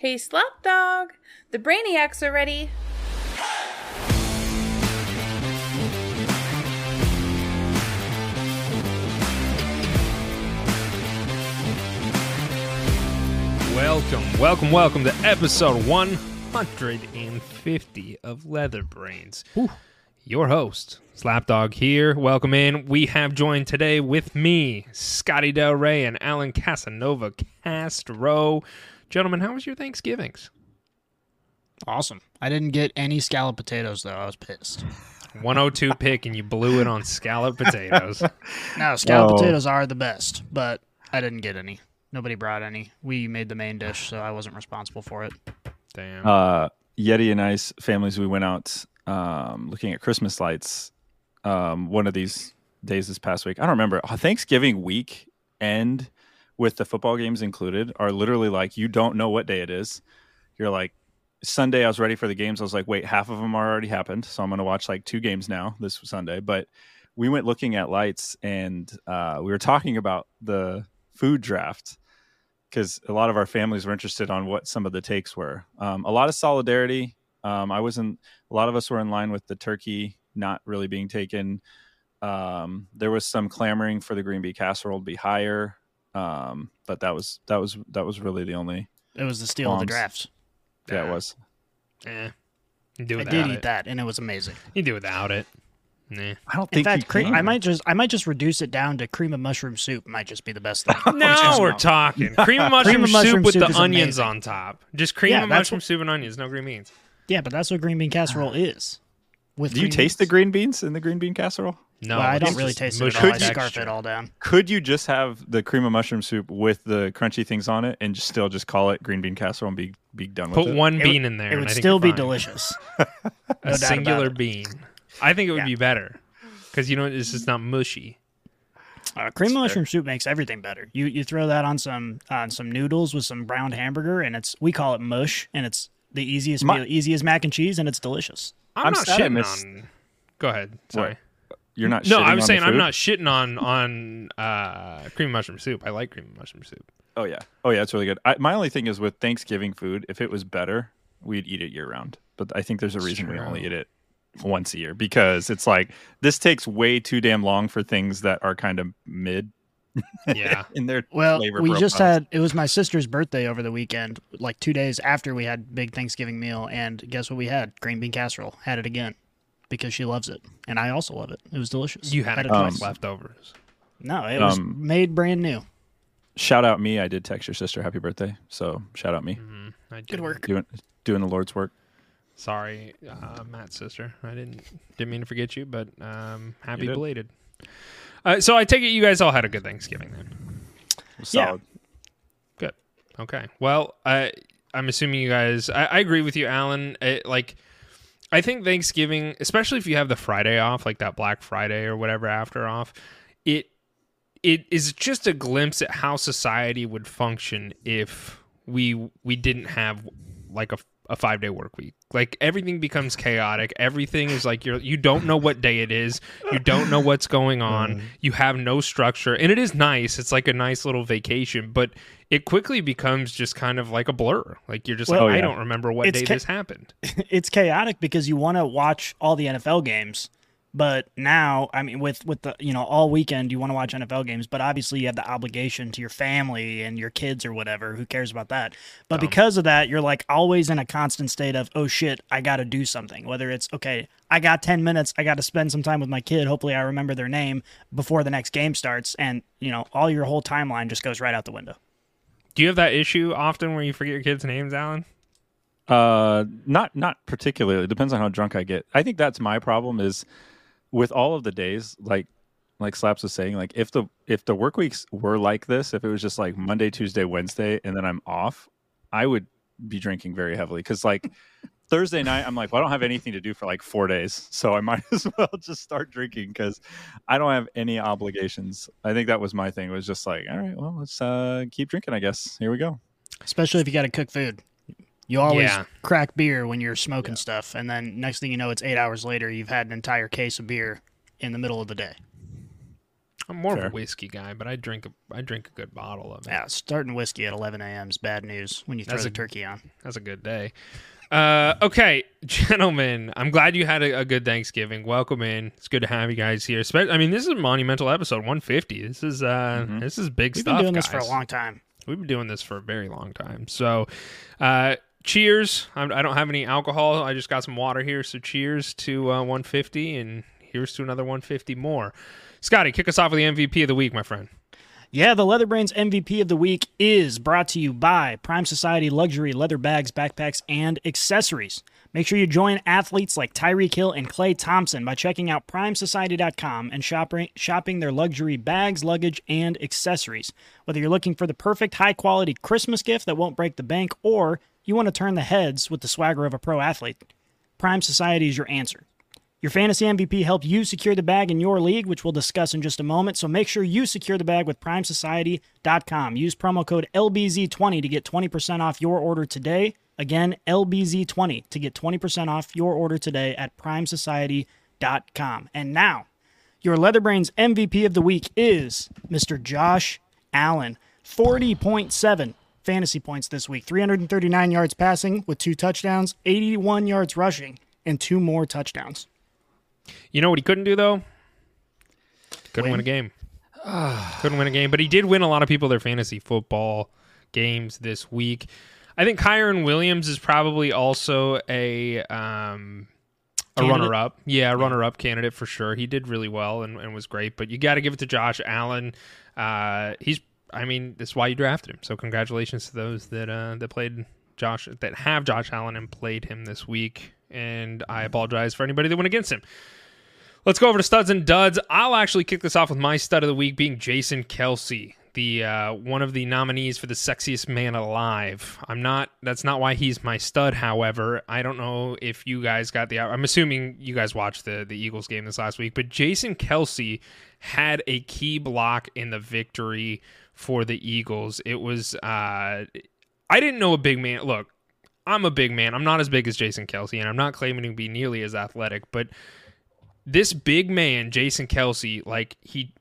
Hey, Slapdawg! The Brainiacs are ready! Welcome, welcome, welcome to episode 150 of Leather Brains. Your host, Slapdawg here. Welcome in. We have joined today with me, Scotty Del Rey and Alan Casanova Castro. Gentlemen, how was your Thanksgivings? Awesome. I didn't get any scallop potatoes though. I was pissed. 102 pick and you blew it on scalloped potatoes. No, scallop Oh. potatoes are the best, but I didn't get any. Nobody brought any. We made the main dish, so I wasn't responsible for it. Damn. uh, Yeti and I's families, we went out um, looking at Christmas lights um, one of these days this past week. I don't remember. Uh, Thanksgiving week end with the football games included are literally like you don't know what day it is. You're like Sunday. I was ready for the games. I was like, wait, half of them are already happened, so I'm going to watch like two games now this Sunday. But we went looking at lights and uh, we were talking about the food draft because a lot of our families were interested on what some of the takes were. Um, a lot of solidarity. Um, I wasn't. A lot of us were in line with the turkey not really being taken. Um, there was some clamoring for the green bean casserole to be higher, um, but that was that was that was really the only. It was the steal of the Bombs. draft. Yeah, it was. Yeah, You do I did it. eat that, and it was amazing. You do without it. Nah. I don't think. In think. fact, you cre- I might just I might just reduce it down to cream of mushroom soup. Might just be the best thing. Now we're talking. Cream of mushroom, Cream of soup mushroom with soup the onions amazing. on top. Just cream Yeah, of mushroom what- soup and onions, no green beans. Yeah, but that's what green bean casserole is. With Do you green taste the green beans in the green bean casserole? No, Well, I don't really taste it mushy at all. I Could you- scarf it all down. Could you just have the cream of mushroom soup with the crunchy things on it and just still just call it green bean casserole and be be done with Put it? Put one It bean would- in there. It and would I think still be fine. delicious. A No doubt about singular bean. I think it would Yeah. be better because you know it's just not mushy. Uh, cream of mushroom soup makes everything better. You you throw that on some on some noodles with some browned hamburger, and it's we call it mush, and it's the easiest My- meal, easy as mac and cheese, and it's delicious. I'm, I'm not shitting missed- on. Go ahead. Sorry. You're not. No, I was saying I'm not shitting on on uh, cream mushroom soup. I like cream mushroom soup. Oh yeah, oh yeah, it's really good. I, my only thing is with Thanksgiving food, if it was better, we'd eat it year round. But I think there's a reason we only eat it once a year because it's like this takes way too damn long for things that are kind of mid Yeah. in their Well, flavor we just had it was my sister's birthday over the weekend, like two days after we had big Thanksgiving meal, and guess what we had? Green bean casserole. Had it again because she loves it, and I also love it. It was delicious. You had, it it twice. twice leftovers. No, it was Um, made brand new. shout out me. I did text your sister happy birthday, so shout out me Mm, I Good work. doing doing the Lord's work. Sorry, uh, Matt's sister. I didn't didn't mean to forget you, but um, happy did. belated. Uh, so I take it you guys all had a good Thanksgiving then. Yeah. Good. Okay. Well, I I'm assuming you guys. I, I agree with you, Alan. It, like, I think Thanksgiving, especially if you have the Friday off, like that Black Friday or whatever after off, it it is just a glimpse at how society would function if we we didn't have like a, a five day work week. Like everything becomes chaotic. Everything is like you're you don't know what day it is. You don't know what's going on. Mm. You have no structure, and it is nice. It's like a nice little vacation, but it quickly becomes just kind of like a blur. Like you're just Well, like Oh, I don't remember what It's day ca- this happened. it's chaotic because you want to watch all the NFL games, but now, I mean, with with the you know all weekend you want to watch NFL games, but obviously you have the obligation to your family and your kids or whatever. Who cares about that? But because of that, you're like always in a constant state of oh shit, I got to do something. Whether it's okay, I got ten minutes, I got to spend some time with my kid. Hopefully, I remember their name before the next game starts, and you know all your whole timeline just goes right out the window. Do you have that issue often where you forget your kids' names, Alan? Uh, not not particularly. It depends on how drunk I get. I think that's my problem. Is with all of the days, like like Slaps was saying, like if the if the work weeks were like this, if it was just like Monday, Tuesday, Wednesday, and then I'm off, I would be drinking very heavily because like Thursday night, I'm like, well, I don't have anything to do for like four days, so I might as well just start drinking because I don't have any obligations. I think that was my thing. It was just like, all right, well, let's uh, keep drinking. I guess here we go. especially if you got to cook food. You always Yeah. crack beer when you're smoking stuff, and then next thing you know, it's eight hours later. You've had an entire case of beer in the middle of the day. I'm more of a whiskey guy, but I drink a I drink a good bottle of it. Yeah, starting whiskey at 11 a.m. is bad news when you throw That's the a- turkey on. That's a good day. Uh, okay, gentlemen, I'm glad you had a, a good Thanksgiving. Welcome in. It's good to have you guys here. Spe- I mean, this is a monumental episode, 150. This is uh, this is big stuff. We've been doing this for a long time. We've been doing this for a very long time. So, uh, cheers. I'm, I don't have any alcohol. I just got some water here. So, cheers to uh, 150, and here's to another 150 more. Scotty, kick us off with the MVP of the week, my friend. Yeah, the Leatherbrains MVP of the week is brought to you by Prime Society Luxury Leather Bags, Backpacks, and Accessories. Make sure you join athletes like Tyreek Hill and Klay Thompson by checking out primesociety.com and shopping, shopping their luxury bags, luggage, and accessories. Whether you're looking for the perfect high quality Christmas gift that won't break the bank or you want to turn the heads with the swagger of a pro athlete, Prime Society is your answer. Your fantasy MVP helped you secure the bag in your league, which we'll discuss in just a moment. So make sure you secure the bag with primesociety.com. Use promo code LBZ20 to get 20% off your order today. Again, LBZ20 to get 20% off your order today at primesociety.com. And now, your Leatherbrains MVP of the week is Mr. Josh Allen. 40.7 fantasy points this week, 339 yards passing with two touchdowns, 81 yards rushing, and two more touchdowns. You know what he couldn't do though? Couldn't win, Win? a game. couldn't win a game, but he did win a lot of people their fantasy football games this week. I think Kyren Williams is probably also a um a Candidate? runner up. Yeah, a runner up candidate for sure. He did really well and, and was great, but you got to give it to Josh Allen. Uh he's I mean, that's why you drafted him. So congratulations to those that uh that played Josh that have Josh Allen and played him this week. And I apologize for anybody that went against him. Let's go over to studs and duds. I'll actually kick this off with my stud of the week being Jason Kelce, the uh, one of the nominees for the sexiest man alive. I'm not. That's not why he's my stud. However, I don't know if you guys got the. I'm assuming you guys watched the the Eagles game this last week, but Jason Kelce had a key block in the victory for the Eagles. It was. Uh, I didn't know a big man. Look, I'm a big man. I'm not as big as Jason Kelce, and I'm not claiming to be nearly as athletic, but this big man, Jason Kelce, like he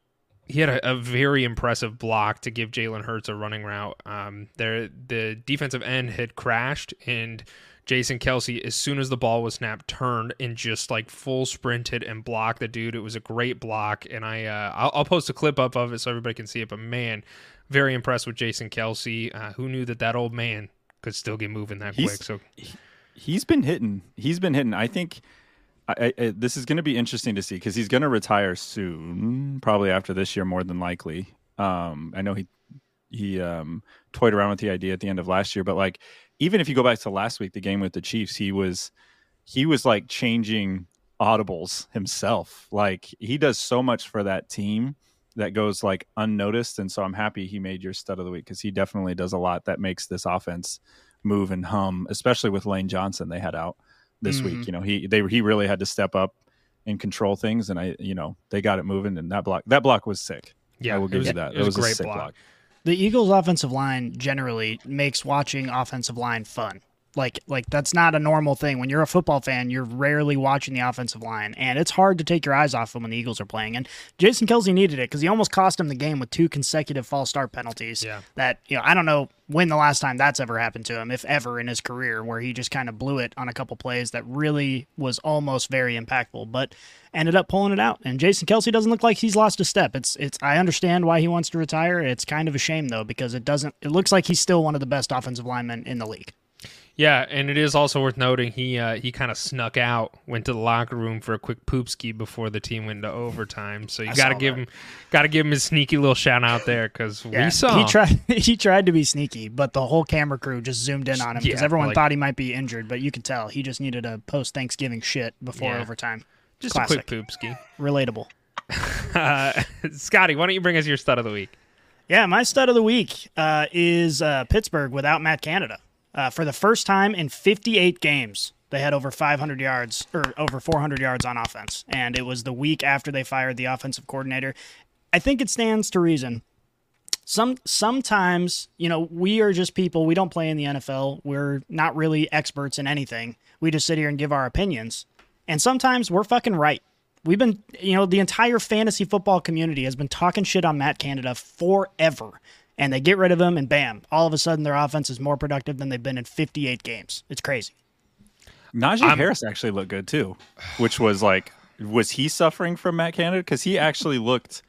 he had a, a very impressive block to give Jalen Hurts a running route. Um, there the defensive end had crashed and Jason Kelce, as soon as the ball was snapped, turned and just like full sprinted and blocked the dude. It was a great block, and I uh, I'll, I'll post a clip up of it so everybody can see it. But man, very impressed with Jason Kelce. Uh, who knew that that old man could still get moving that He's- quick? So he's been hitting. He's been hitting. I think I, I, this is going to be interesting to see because he's going to retire soon, probably after this year, more than likely. Um, I know he he um, toyed around with the idea at the end of last year, but like even if you go back to last week, the game with the Chiefs, he was he was like changing audibles himself. Like he does so much for that team that goes like unnoticed, and so I'm happy he made your stud of the week because he definitely does a lot that makes this offense move and hum, especially with Lane Johnson they had out this Mhm. week. You know, he they he really had to step up and control things, and I you know they got it moving, and that block that block was sick. yeah, I will give was, you that. It was, a a great sick block. The Eagles' offensive line generally makes watching offensive line fun. Like like that's not a normal thing. When you're a football fan, you're rarely watching the offensive line, and it's hard to take your eyes off them when the Eagles are playing. And Jason Kelce needed it because he almost cost him the game with two consecutive false start penalties. Yeah. That you know, I don't know when the last time that's ever happened to him, if ever in his career, where he just kind of blew it on a couple plays that really was almost very impactful, but ended up pulling it out. And Jason Kelce doesn't look like he's lost a step. It's it's I understand why he wants to retire. It's kind of a shame though because it doesn't. It looks like he's still one of the best offensive linemen in the league. Yeah, and it is also worth noting he uh, he kind of snuck out, went to the locker room for a quick poop ski before the team went into overtime. So you got to give that. him got to give him a sneaky little shout out there because we saw he tried. He tried to be sneaky, but the whole camera crew just zoomed in on him because Yeah, everyone like- thought he might be injured. But you could tell he just needed a post Thanksgiving shit before Yeah. overtime. just classic. a quick poop ski. Relatable. Uh, Scotty, why don't you bring us your stud of the week? Yeah, my stud of the week uh, is uh, Pittsburgh without Matt Canada. Uh, for the first time in 58 games, they had over 500 yards or over 400 yards on offense, and it was the week after they fired the offensive coordinator. I think it stands to reason. Some sometimes, you know, we are just people. We don't play in the NFL. We're not really experts in anything. We just sit here and give our opinions, and sometimes we're fucking right we've been, you know, the entire fantasy football community has been talking shit on Matt Canada forever. And they get rid of him, and bam, all of a sudden their offense is more productive than they've been in 58 games. It's crazy. Najee I'm- Harris actually looked good too, which was like, was he suffering from Matt Canada? Because he actually looked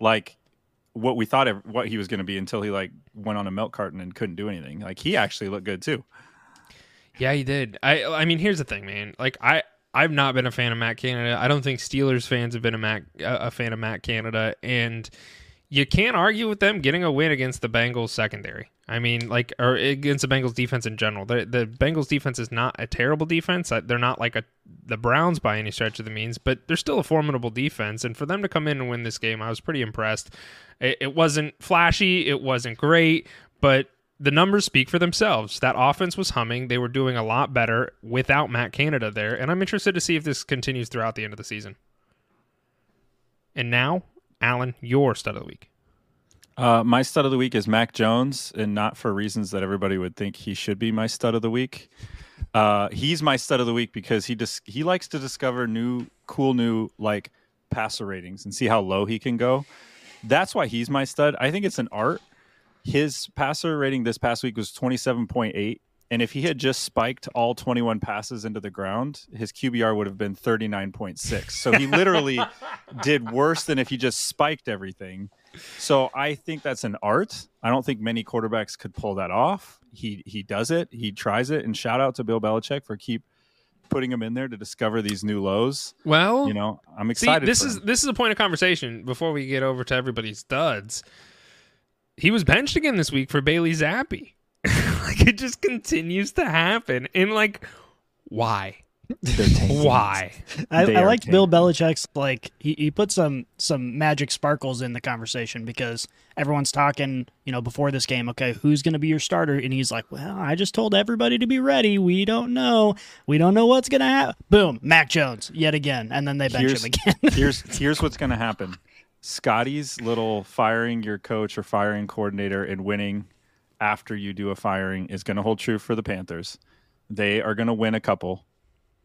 like what we thought ev- what he was going to be until he like went on a milk carton and couldn't do anything. Like he actually looked good too. Yeah, he did. I I mean, here's the thing, man. Like I I've not been a fan of Matt Canada. I don't think Steelers fans have been a Matt a fan of Matt Canada, and you can't argue with them getting a win against the Bengals secondary. I mean, like or against the Bengals defense in general. The the Bengals defense is not a terrible defense. They're not like a the Browns by any stretch of the means, but they're still a formidable defense. And for them to come in and win this game, I was pretty impressed. It, it wasn't flashy, it wasn't great, but the numbers speak for themselves. That offense was humming. They were doing a lot better without Matt Canada there, and I'm interested to see if this continues throughout the end of the season. And now, Alan, your stud of the week. Uh, my stud of the week is Mac Jones, and not for reasons that everybody would think he should be my stud of the week. Uh, he's my stud of the week because he just he likes to discover new, cool, new like passer ratings and see how low he can go. That's why he's my stud. I think it's an art. His passer rating this past week was twenty seven point eight, and if he had just spiked all twenty one passes into the ground, his QBR would have been thirty nine point six. So he literally did worse than if he just spiked everything. So I think that's an art. I don't think many quarterbacks could pull that off. He he does it. He tries it. And shout out to Bill Belichick for keep putting him in there to discover these new lows. Well, You know, I'm see, excited. this is him. this is a point of conversation before we get over to everybody's studs. He was benched again this week for Bailey Zappe. like it just continues to happen, and like, why? Why? I, I are liked Bill. Belichick's like he, he put some some magic sparkles in the conversation because everyone's talking, you know, before this game, okay, who's gonna be your starter? And he's like, Well, I just told everybody to be ready. We don't know. We don't know what's gonna happen. Boom, Mac Jones, yet again. And then they bench Here's- him again. here's here's what's going to happen. Scotty's little firing your coach or firing coordinator and winning after you do a firing is going to hold true for the Panthers. They are going to win a couple.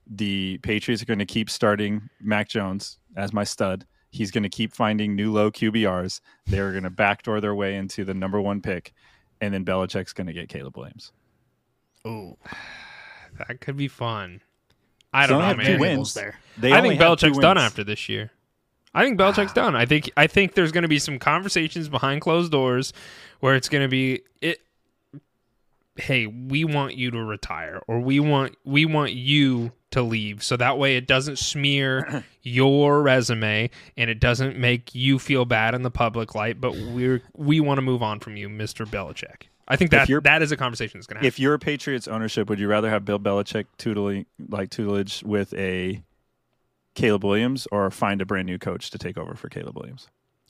The Patriots are going to keep starting Mac Jones as my stud. He's going to keep finding new low QBRs. They're going to backdoor their way into the number one pick, and then Belichick's going to get Caleb Williams. Oh, That could be fun. I don't they know, have man. two wins. there. They I think have Belichick's done after this year. I think Belichick's done. I think I think there's going to be some conversations behind closed doors where it's going to be it. Hey, we want you to retire, or we want we want you to leave, so that way it doesn't smear your resume and it doesn't make you feel bad in the public light. But we're we want to move on from you, Mister Belichick. I think that that is a conversation that's going to happen. If you're a Patriots ownership, would you rather have Bill Belichick tuteling like tutelage with a Caleb Williams or find a brand new coach to take over for Caleb Williams?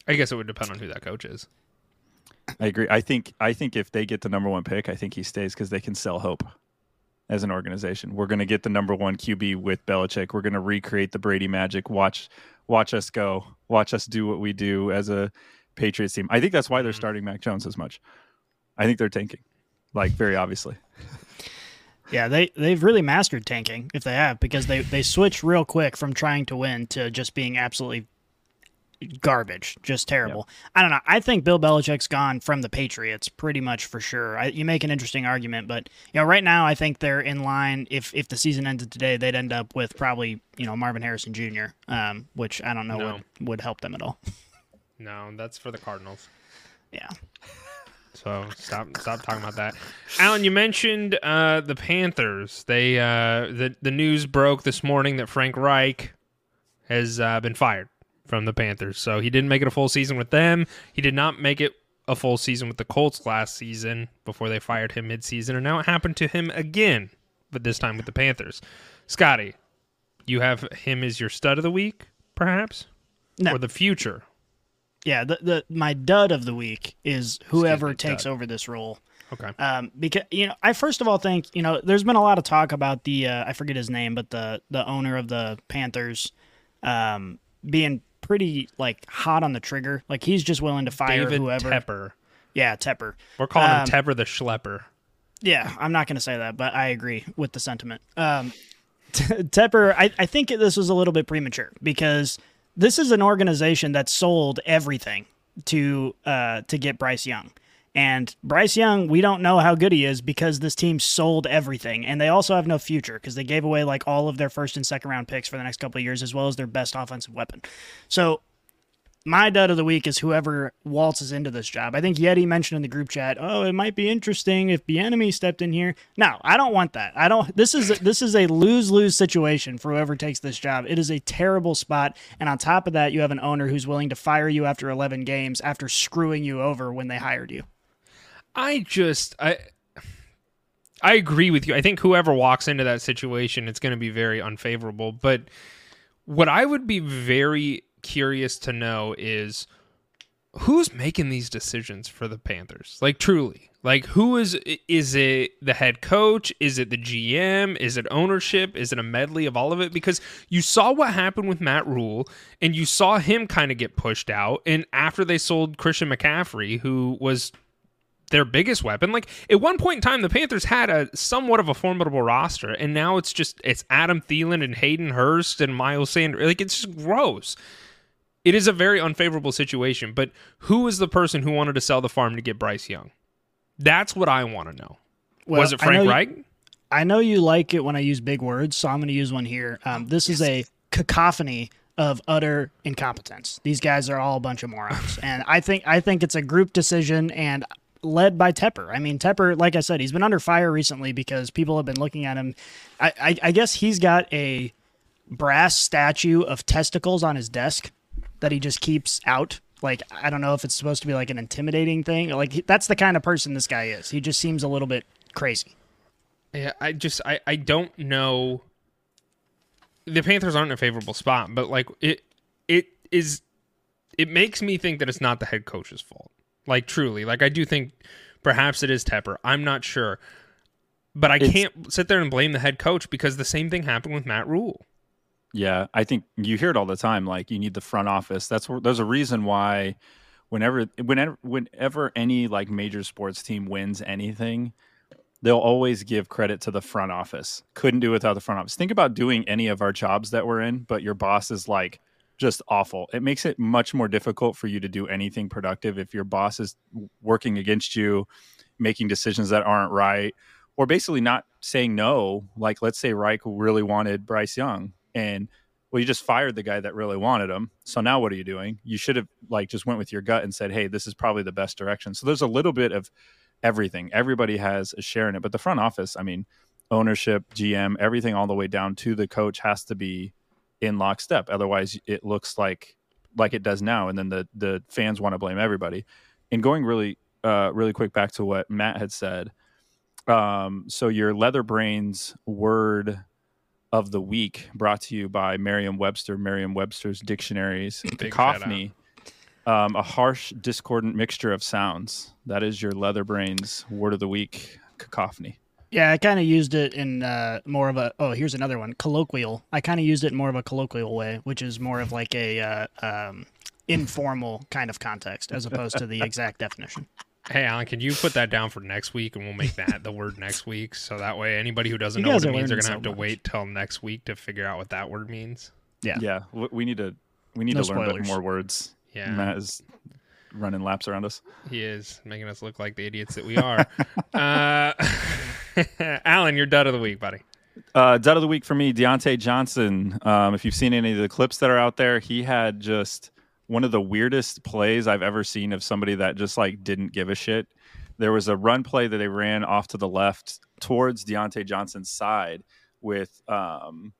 I guess it would depend on who that coach is. I agree. I think I think if they get the number one pick, I think he stays because they can sell hope as an organization. We're going to get the number one QB with Belichick. We're going to recreate the Brady magic. Watch watch us go. Watch us do what we do as a Patriots team. I think that's why they're mm-hmm. starting Mac Jones as much. I think they're tanking, like very obviously. Yeah, they they've really mastered tanking if they have because they they switch real quick from trying to win to just being absolutely garbage, just terrible. I don't know. I think Bill Belichick's gone from the Patriots pretty much for sure. I, you make an interesting argument, but you know, right now I think they're in line. If if the season ended today, they'd end up with probably you know Marvin Harrison Jr., um, which I don't know No. would would help them at all. No, that's for the Cardinals. Yeah. So stop stop talking about that. Alan, you mentioned uh, the Panthers. They uh, the the news broke this morning that Frank Reich has uh, been fired from the Panthers. So he didn't make it a full season with them. He did not make it a full season with the Colts last season before they fired him midseason, and now it happened to him again, but this time with the Panthers. Scotty, you have him as your stud of the week, perhaps, No. or the future. Yeah, the, the my dud of the week is whoever takes dud. over this role. Okay. Um, because you know, I first of all think you know, there's been a lot of talk about the uh, I forget his name, but the the owner of the Panthers, um, being pretty like hot on the trigger. Like he's just willing to fire David whoever. Tepper. Yeah, Tepper. We're calling Um, him Tepper the Schlepper. Yeah, I'm not going to say that, but I agree with the sentiment. Um, Tepper, I, I think this was a little bit premature because this is an organization that sold everything to uh, to get Bryce Young. And Bryce Young, we don't know how good he is because this team sold everything. And they also have no future because they gave away like all of their first and second round picks for the next couple of years, as well as their best offensive weapon. So my dud of the week is whoever waltzes into this job. I think Yeti mentioned in the group chat, "Oh, it might be interesting if Bieniemy stepped in here." No, I don't want that. I don't. This is this is a lose lose situation for whoever takes this job. It is a terrible spot, and on top of that, you have an owner who's willing to fire you after 11 games after screwing you over when they hired you. I just I I agree with you. I think whoever walks into that situation, it's going to be very unfavorable. But what I would be very curious to know is who's making these decisions for the Panthers? Like truly. Like who is is it the head coach? Is it the GM? Is it ownership? Is it a medley of all of it? Because you saw what happened with Matt Rhule and you saw him kind of get pushed out and after they sold Christian McCaffrey who was their biggest weapon. Like at one point in time, the Panthers had a somewhat of a formidable roster, and now it's just it's Adam Thielen and Hayden Hurst and Miles Sanders. Like it's just gross. It is a very unfavorable situation. But who is the person who wanted to sell the farm to get Bryce Young? That's what I want to know. Well, Was it I Frank know- Reich? I know you like it when I use big words, so I'm going to use one here. Um, this is a cacophony of utter incompetence. These guys are all a bunch of morons, and I think I think it's a group decision and led by Tepper. I mean, Tepper, like I said, he's been under fire recently because people have been looking at him. I, I, I guess he's got a brass statue of testicles on his desk that he just keeps out. Like I don't know if it's supposed to be like an intimidating thing. Like that's the kind of person this guy is. He just seems a little bit crazy. Yeah, I just I I don't know. The Panthers aren't in a favorable spot, but like it it is it makes me think that it's not the head coach's fault. Like truly, like I do think perhaps it is Tepper. I'm not sure. But I It's- can't sit there and blame the head coach because the same thing happened with Matt Rhule. Yeah, I think you hear it all the time. Like you need the front office. That's where there's a reason why whenever whenever whenever any like major sports team wins anything, they'll always give credit to the front office. Couldn't do it without the front office. Think about doing any of our jobs that we're in, but your boss is like just awful. It makes it much more difficult for you to do anything productive if your boss is working against you, making decisions that aren't right, or basically not saying no. Like let's say Reich really wanted Bryce Young and well you just fired the guy that really wanted him so now what are you doing you should have like just went with your gut and said hey this is probably the best direction so there's a little bit of everything everybody has a share in it but the front office i mean ownership gm everything all the way down to the coach has to be in lockstep otherwise it looks like like it does now and then the the fans want to blame everybody and going really uh really quick back to what matt had said um so your leather brains word of the week brought to you by Merriam-Webster, Merriam-Webster's dictionaries. Big shout out. Cacophony, um, a harsh, discordant mixture of sounds. That is your leather brains word of the week. Cacophony. Yeah, I kind of used it in uh, more of a. Oh, here's another one. Colloquial. I kind of used it in more of a colloquial way, which is more of like a uh, um, informal kind of context as opposed to the exact definition. Hey Alan, can you put that down for next week and we'll make that the word next week so that way anybody who doesn't You know what guys it are means are gonna have to much. wait till next week to figure out what that word means. Yeah. Yeah, we need to we need No to learn spoilers. more words. Yeah. Matt is running laps around us. He is making us look like the idiots that we are. uh, Alan, you're dud of the week, buddy. Uh, dud of the week for me, Diontae Johnson. Um, if you've seen any of the clips that are out there, he had just one of the weirdest plays I've ever seen of somebody that just like didn't give a shit. There was a run play that they ran off to the left towards Diontae Johnson's side with um,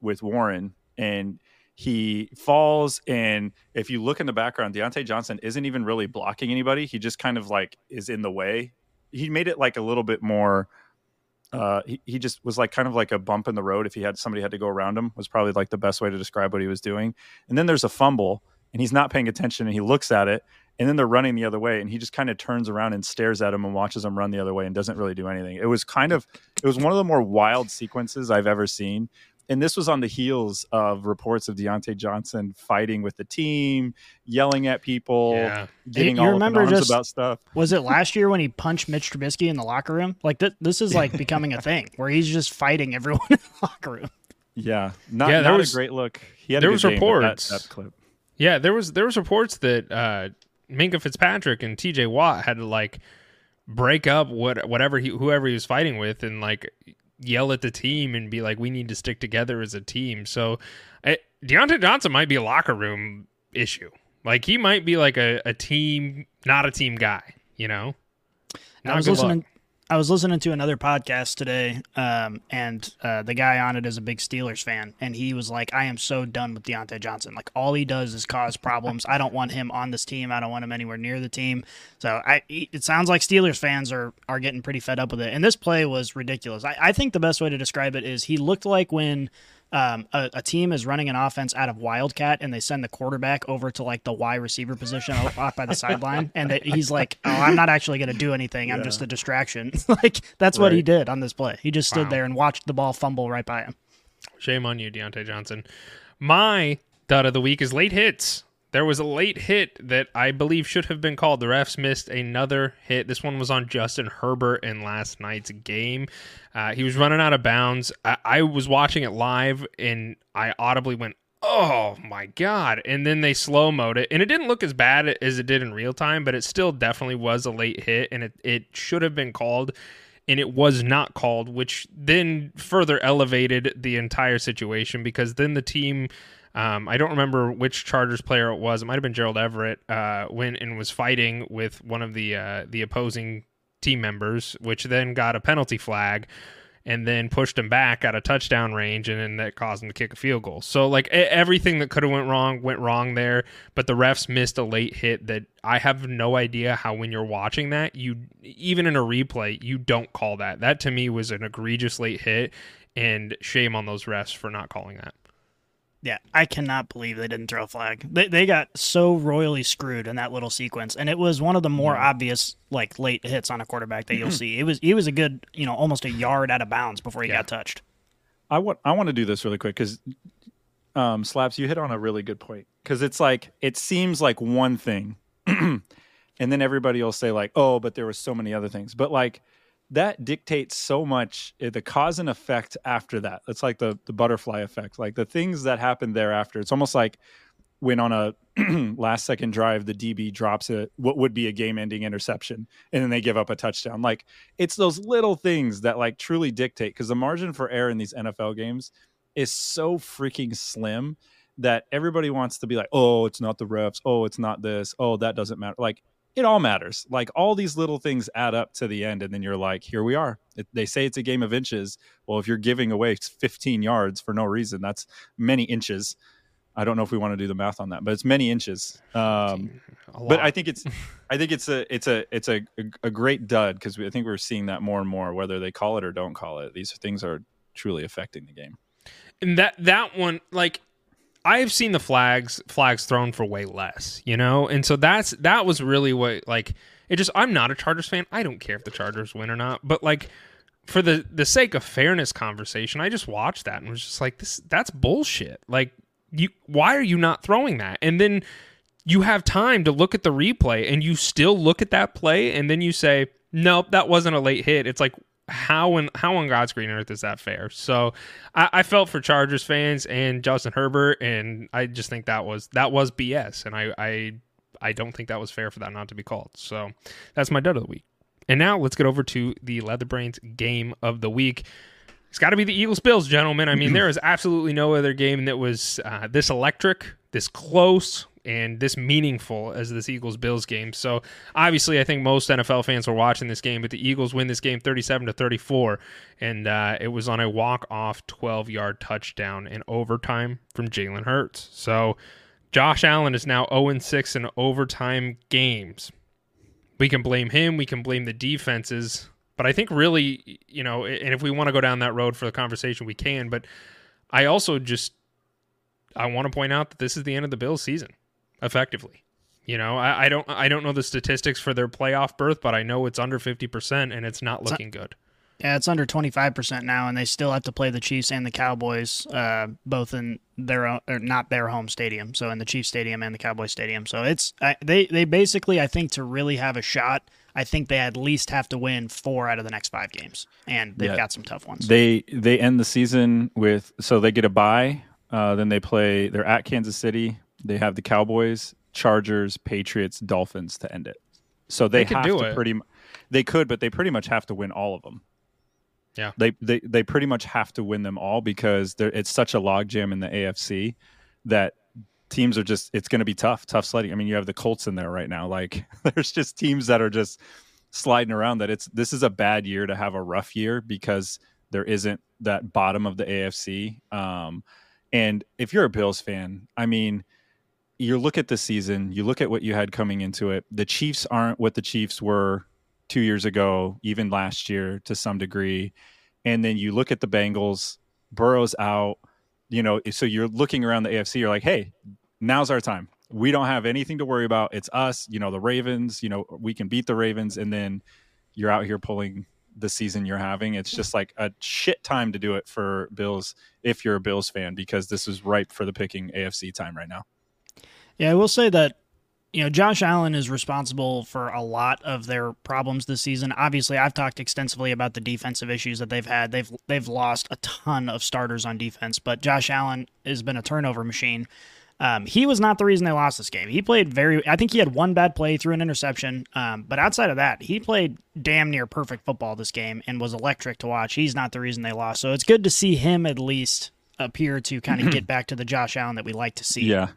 with Warren, and he falls. And if you look in the background, Diontae Johnson isn't even really blocking anybody. He just kind of like is in the way. He made it like a little bit more uh, he, he just was like kind of like a bump in the road if he had somebody had to go around him was probably like the best way to describe what he was doing. And then there's a fumble and he's not paying attention and he looks at it and then they're running the other way and he just kind of turns around and stares at him and watches him run the other way and doesn't really do anything. It was kind of it was one of the more wild sequences i've ever seen and this was on the heels of reports of Diontae Johnson fighting with the team, yelling at people, Yeah. getting You all remember up in arms just- about stuff. Was it last year when he punched Mitch Trubisky in the locker room? Like th- this is like becoming a thing where he's just fighting everyone in the locker room. Yeah, not, Yeah, there not was- a great look. He had there a was game, but that- reports. that clip. Yeah, there was there was reports that uh, Minkah Fitzpatrick and T.J. Watt had to like break up what whatever he whoever he was fighting with and like yell at the team and be like, "We need to stick together as a team." So, I, Diontae Johnson might be a locker room issue. Like he might be like a, a team, not a team guy. You know. I was good luck. I was listening to another podcast today, um, and uh, the guy on it is a big Steelers fan, and he was like, "I am so done with Diontae Johnson. Like, all he does is cause problems. I don't want him on this team. I don't want him anywhere near the team." So, I it sounds like Steelers fans are are getting pretty fed up with it. And this play was ridiculous. I, I think the best way to describe it is he looked like when um, a, a team is running an offense out of Wildcat and they send the quarterback over to like the Y receiver position off by the sideline, and that he's like, "Oh, I'm not actually going to do anything. I'm just a distraction." like that's what he did on this play. He just stood Wow. there and watched the ball fumble right by him. Shame on you, Diontae Johnson. My dud of the week is late hits. There was a late hit that I believe should have been called. The refs missed another hit. This one was on Justin Herbert in last night's game. Uh, he was running out of bounds. I, I was watching it live and I audibly went, Oh my God. And then they slow mode it. And it didn't look as bad as it did in real time, but it still definitely was a late hit and it, it should have been called and it was not called, which then further elevated the entire situation because then the team, um, I don't remember which Chargers player it was. It might have been Gerald Everett, uh, went and was fighting with one of the uh, the opposing team members, which then got a penalty flag. And then pushed him back at a touchdown range, and then that caused him to kick a field goal. So, like everything that could have went wrong went wrong there. But the refs missed a late hit that I have no idea how when you're watching that you even in a replay you don't call that. That to me was an egregious late hit, and shame on those refs for not calling that. Yeah, I cannot believe they didn't throw a flag. They, they got so royally screwed in that little sequence, and it was one of the more obvious like late hits on a quarterback that you'll see. It was he was a good you know almost a yard out of bounds before he Yeah. got touched. I want I want to do this really quick because um, slaps you hit on a really good point because it's like it seems like one thing, and then everybody will say like, oh, but there were so many other things, but like that dictates so much eh, the cause and effect after that. It's like the the butterfly effect, like the things that happen thereafter. It's almost like when on a last second drive the DB drops a what would be a game ending interception and then they give up a touchdown. Like it's those little things that like truly dictate because the margin for error in these NFL games is so freaking slim that everybody wants to be like, oh, it's not the refs. Oh, it's not this. Oh, that doesn't matter. Like it all matters. Like all these little things add up to the end, and then you're like, here we are. It, they say it's a game of inches. Well, if you're giving away 15 yards for no reason, that's many inches. I don't know if we want to do the math on that, but it's many inches. Um, but. I think it's, I think it's a, it's a, it's a, a great dud because I think we're seeing that more and more, whether they call it or don't call it. These things are truly affecting the game. and that that one like I've seen the flags flags thrown for way less, you know, and so that's that was really what like it just. I'm not a Chargers fan. I don't care if the Chargers win or not, but like for the the sake of fairness conversation, I just watched that and was just like, this that's bullshit. Like you, why are you not throwing that? And then you have time to look at the replay and you still look at that play and then you say, nope, that wasn't a late hit. It's like how in how on God's green earth is that fair? So I, I felt for Chargers fans and Justin Herbert, and I just think that was that was BS, and I I I don't think that was fair for that not to be called. So that's my dud of the week. And now let's get over to the Leatherbrains game of the week. It's got to be the Eagles Bills, gentlemen. I mean, there is absolutely no other game that was uh, this electric, this close, and this meaningful as this Eagles Bills game. So obviously, I think most NFL fans were watching this game, but the Eagles win this game 37 to 34, and uh, it was on a walk off 12 yard touchdown in overtime from Jalen Hurts. So Josh Allen is now 0 6 in overtime games. We can blame him. We can blame the defenses. But I think really, you know, and if we want to go down that road for the conversation, we can. But I also just I want to point out that this is the end of the Bills season, effectively. You know, I, I don't I don't know the statistics for their playoff berth, but I know it's under fifty percent and it's not looking good. Yeah, it's under 25% now, and they still have to play the Chiefs and the Cowboys, uh, both in their own, or not their home stadium, so in the Chiefs Stadium and the Cowboys Stadium. So it's I, they they basically, I think, to really have a shot I think they at least have to win four out of the next five games, and they've Yeah. got some tough ones. They they end the season with so they get a bye. Uh, then they play. They're at Kansas City. They have the Cowboys, Chargers, Patriots, Dolphins to end it. So they, They have to it. pretty. They could, but they pretty much have to win all of them. Yeah. They they they pretty much have to win them all because it's such a logjam in the AFC that teams are just it's going to be tough, tough sledding. I mean, you have the Colts in there right now. Like there's just teams that are just sliding around that it's this is a bad year to have a rough year because there isn't that bottom of the AFC. Um, and if you're a Bills fan, I mean, you look at the season, you look at what you had coming into it. The Chiefs aren't what the Chiefs were two years ago, even last year to some degree. And then you look at the Bengals, Burrow's out, you know, so you're looking around the AFC, you're like, hey, now's our time. We don't have anything to worry about. It's us, you know, the Ravens, you know, we can beat the Ravens. And then you're out here pulling the season you're having. It's just like a shit time to do it for Bills if you're a Bills fan, because this is ripe for the picking AFC time right now. Yeah, I will say that you know Josh Allen is responsible for a lot of their problems this season. Obviously, I've talked extensively about the defensive issues that they've had. They've they've lost a ton of starters on defense, but Josh Allen has been a turnover machine. Um, he was not the reason they lost this game. He played very. I think he had one bad play through an interception, um, but outside of that, he played damn near perfect football this game and was electric to watch. He's not the reason they lost, so it's good to see him at least appear to kind of get back to the Josh Allen that we like to see. Yeah.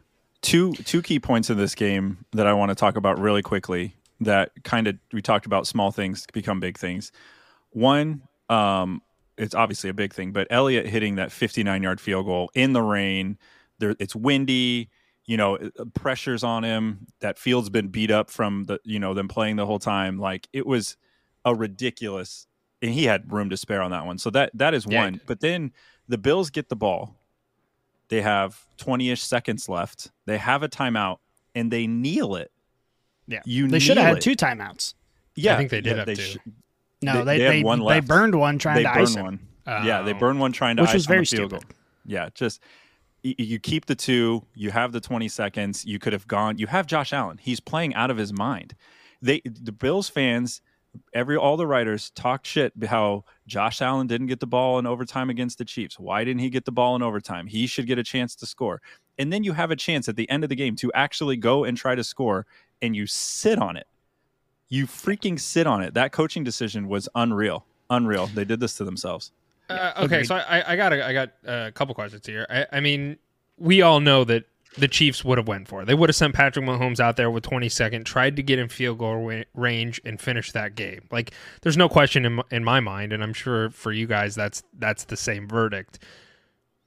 Two two key points in this game that I want to talk about really quickly that kind of we talked about small things become big things. One, um, it's obviously a big thing, but Elliott hitting that 59 yard field goal in the rain, there it's windy, you know, uh, pressures on him. That field's been beat up from the you know them playing the whole time. Like it was a ridiculous, and he had room to spare on that one. So that that is Yeah, one. But then the Bills get the ball. They have 20 ish seconds left. They have a timeout and they kneel it. Yeah, You they should have had it. two timeouts. Yeah, I think they did yeah, have they two. sh- No, They- they they had they, one they burned one trying they to burn ice him. one. yeah, they Oh. burn one trying to Which ice was on the very field stupid. goal. Yeah, just you keep the two. You have the 20 seconds. You could have gone. You have Josh Allen. He's playing out of his mind. They the Bills fans, every all the writers talk shit how Josh Allen didn't get the ball in overtime against the Chiefs. Why didn't he get the ball in overtime? He should get a chance to score. And then you have a chance at the end of the game to actually go and try to score, and you sit on it. You freaking sit on it. That coaching decision was unreal. Unreal. They did this to themselves. Uh, okay, agreed. so I, I got a, I got a couple questions here. I, I mean, we all know that the Chiefs would have went for. They would have sent Patrick Mahomes out there with 20 second, tried to get in field goal range and finish that game. Like, there's no question in, in my mind, and I'm sure for you guys that's that's the same verdict.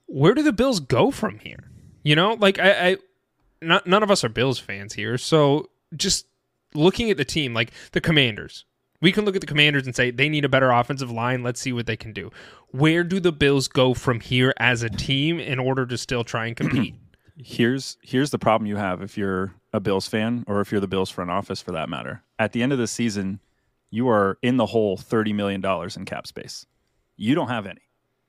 Where do the Bills go from here? You know, like I, I not none of us are Bills fans here, so just looking at the team, like the Commanders, we can look at the Commanders and say they need a better offensive line. Let's see what they can do. Where do the Bills go from here as a team in order to still try and compete? Here's here's the problem you have if you're a Bills fan or if you're the Bills front office for that matter. At the end of the season, you are in the hole thirty million dollars in cap space. You don't have any.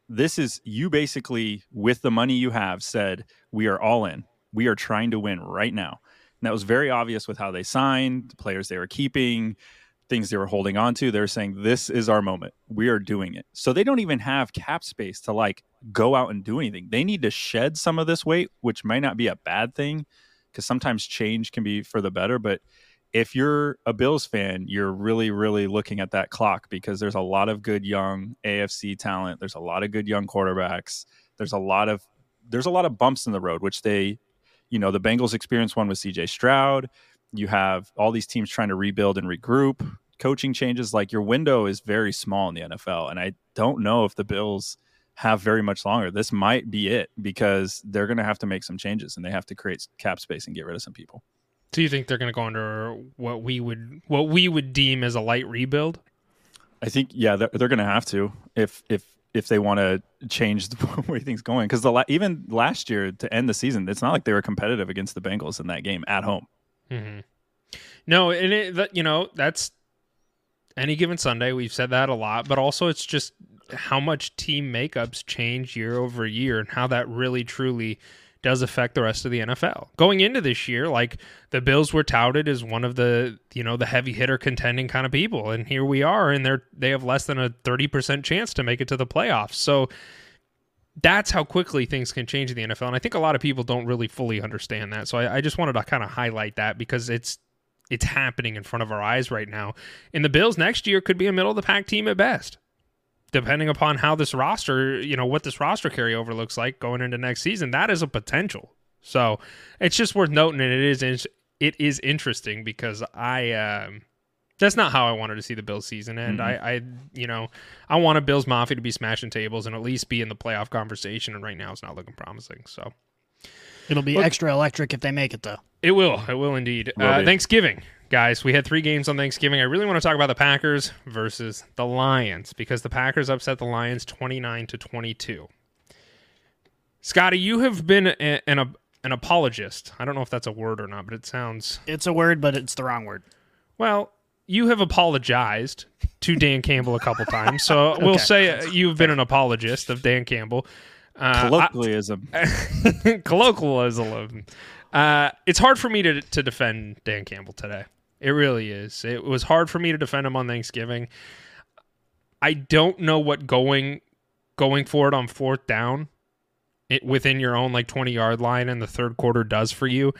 This is you basically with the money you have said we are all in. We are trying to win right now. And that was very obvious with how they signed, the players they were keeping, things they were holding on to. They're saying this is our moment. We are doing it. So they don't even have cap space to like go out and do anything. They need to shed some of this weight, which might not be a bad thing because sometimes change can be for the better. But if you're a Bills fan, you're really, really looking at that clock because there's a lot of good young AFC talent. There's a lot of good young quarterbacks. There's a lot of there's a lot of bumps in the road, which they, you know, the Bengals experienced one with CJ Stroud. You have all these teams trying to rebuild and regroup. Coaching changes, like your window is very small in the NFL, and I don't know if the Bills have very much longer. This might be it because they're going to have to make some changes and they have to create cap space and get rid of some people. Do you think they're going to go under what we would what we would deem as a light rebuild? I think yeah, they're, they're going to have to if if if they want to change the way things going because the la- even last year to end the season, it's not like they were competitive against the Bengals in that game at home. Hmm No, and it, you know that's any given Sunday. We've said that a lot, but also it's just how much team makeups change year over year, and how that really truly does affect the rest of the NFL. Going into this year, like the Bills were touted as one of the, you know, the heavy hitter contending kind of people. And here we are, and they're they have less than a 30% chance to make it to the playoffs. So that's how quickly things can change in the NFL. And I think a lot of people don't really fully understand that. So I, I just wanted to kind of highlight that because it's it's happening in front of our eyes right now. And the Bills next year could be a middle of the pack team at best depending upon how this roster, you know, what this roster carryover looks like going into next season, that is a potential. So it's just worth noting, and it is it is interesting because I um, that's not how I wanted to see the Bills season end. Mm-hmm. I, I, you know, I wanted Bills Mafia to be smashing tables and at least be in the playoff conversation, and right now it's not looking promising. So it'll be extra electric if they make it, though. It will. It will indeed. Will uh, Thanksgiving guys, we had three games on Thanksgiving. I really want to talk about the Packers versus the Lions because the Packers upset the Lions 29 to 22. Scotty, you have been a, an, an apologist. I don't know if that's a word or not, but it sounds. It's a word, but it's the wrong word. Well, you have apologized to Dan Campbell a couple times, so okay. we'll say you've been an apologist of Dan Campbell. Uh, colloquialism. I, colloquialism. Uh, it's hard for me to to defend Dan Campbell today. It really is. It was hard for me to defend him on Thanksgiving. I don't know what going going for it on fourth down it, within your own like 20 yard line in the third quarter does for you.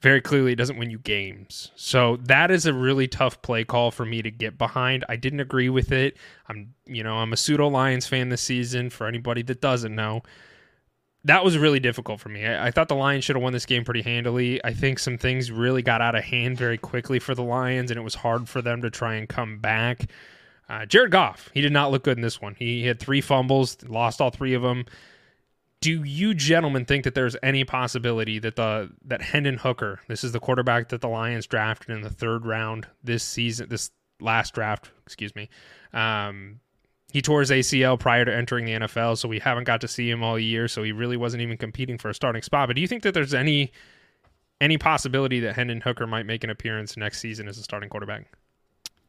Very clearly, it doesn't win you games. So that is a really tough play call for me to get behind. I didn't agree with it. I'm, you know, I'm a pseudo Lions fan this season. For anybody that doesn't know, that was really difficult for me. I, I, thought the Lions should have won this game pretty handily. I think some things really got out of hand very quickly for the Lions, and it was hard for them to try and come back. Uh, Jared Goff, he did not look good in this one. He had three fumbles, lost all three of them. Do you gentlemen think that there's any possibility that the that Hendon Hooker, this is the quarterback that the Lions drafted in the third round this season, this last draft, excuse me, um, he tore his ACL prior to entering the NFL, so we haven't got to see him all year. So he really wasn't even competing for a starting spot. But do you think that there's any any possibility that Hendon Hooker might make an appearance next season as a starting quarterback?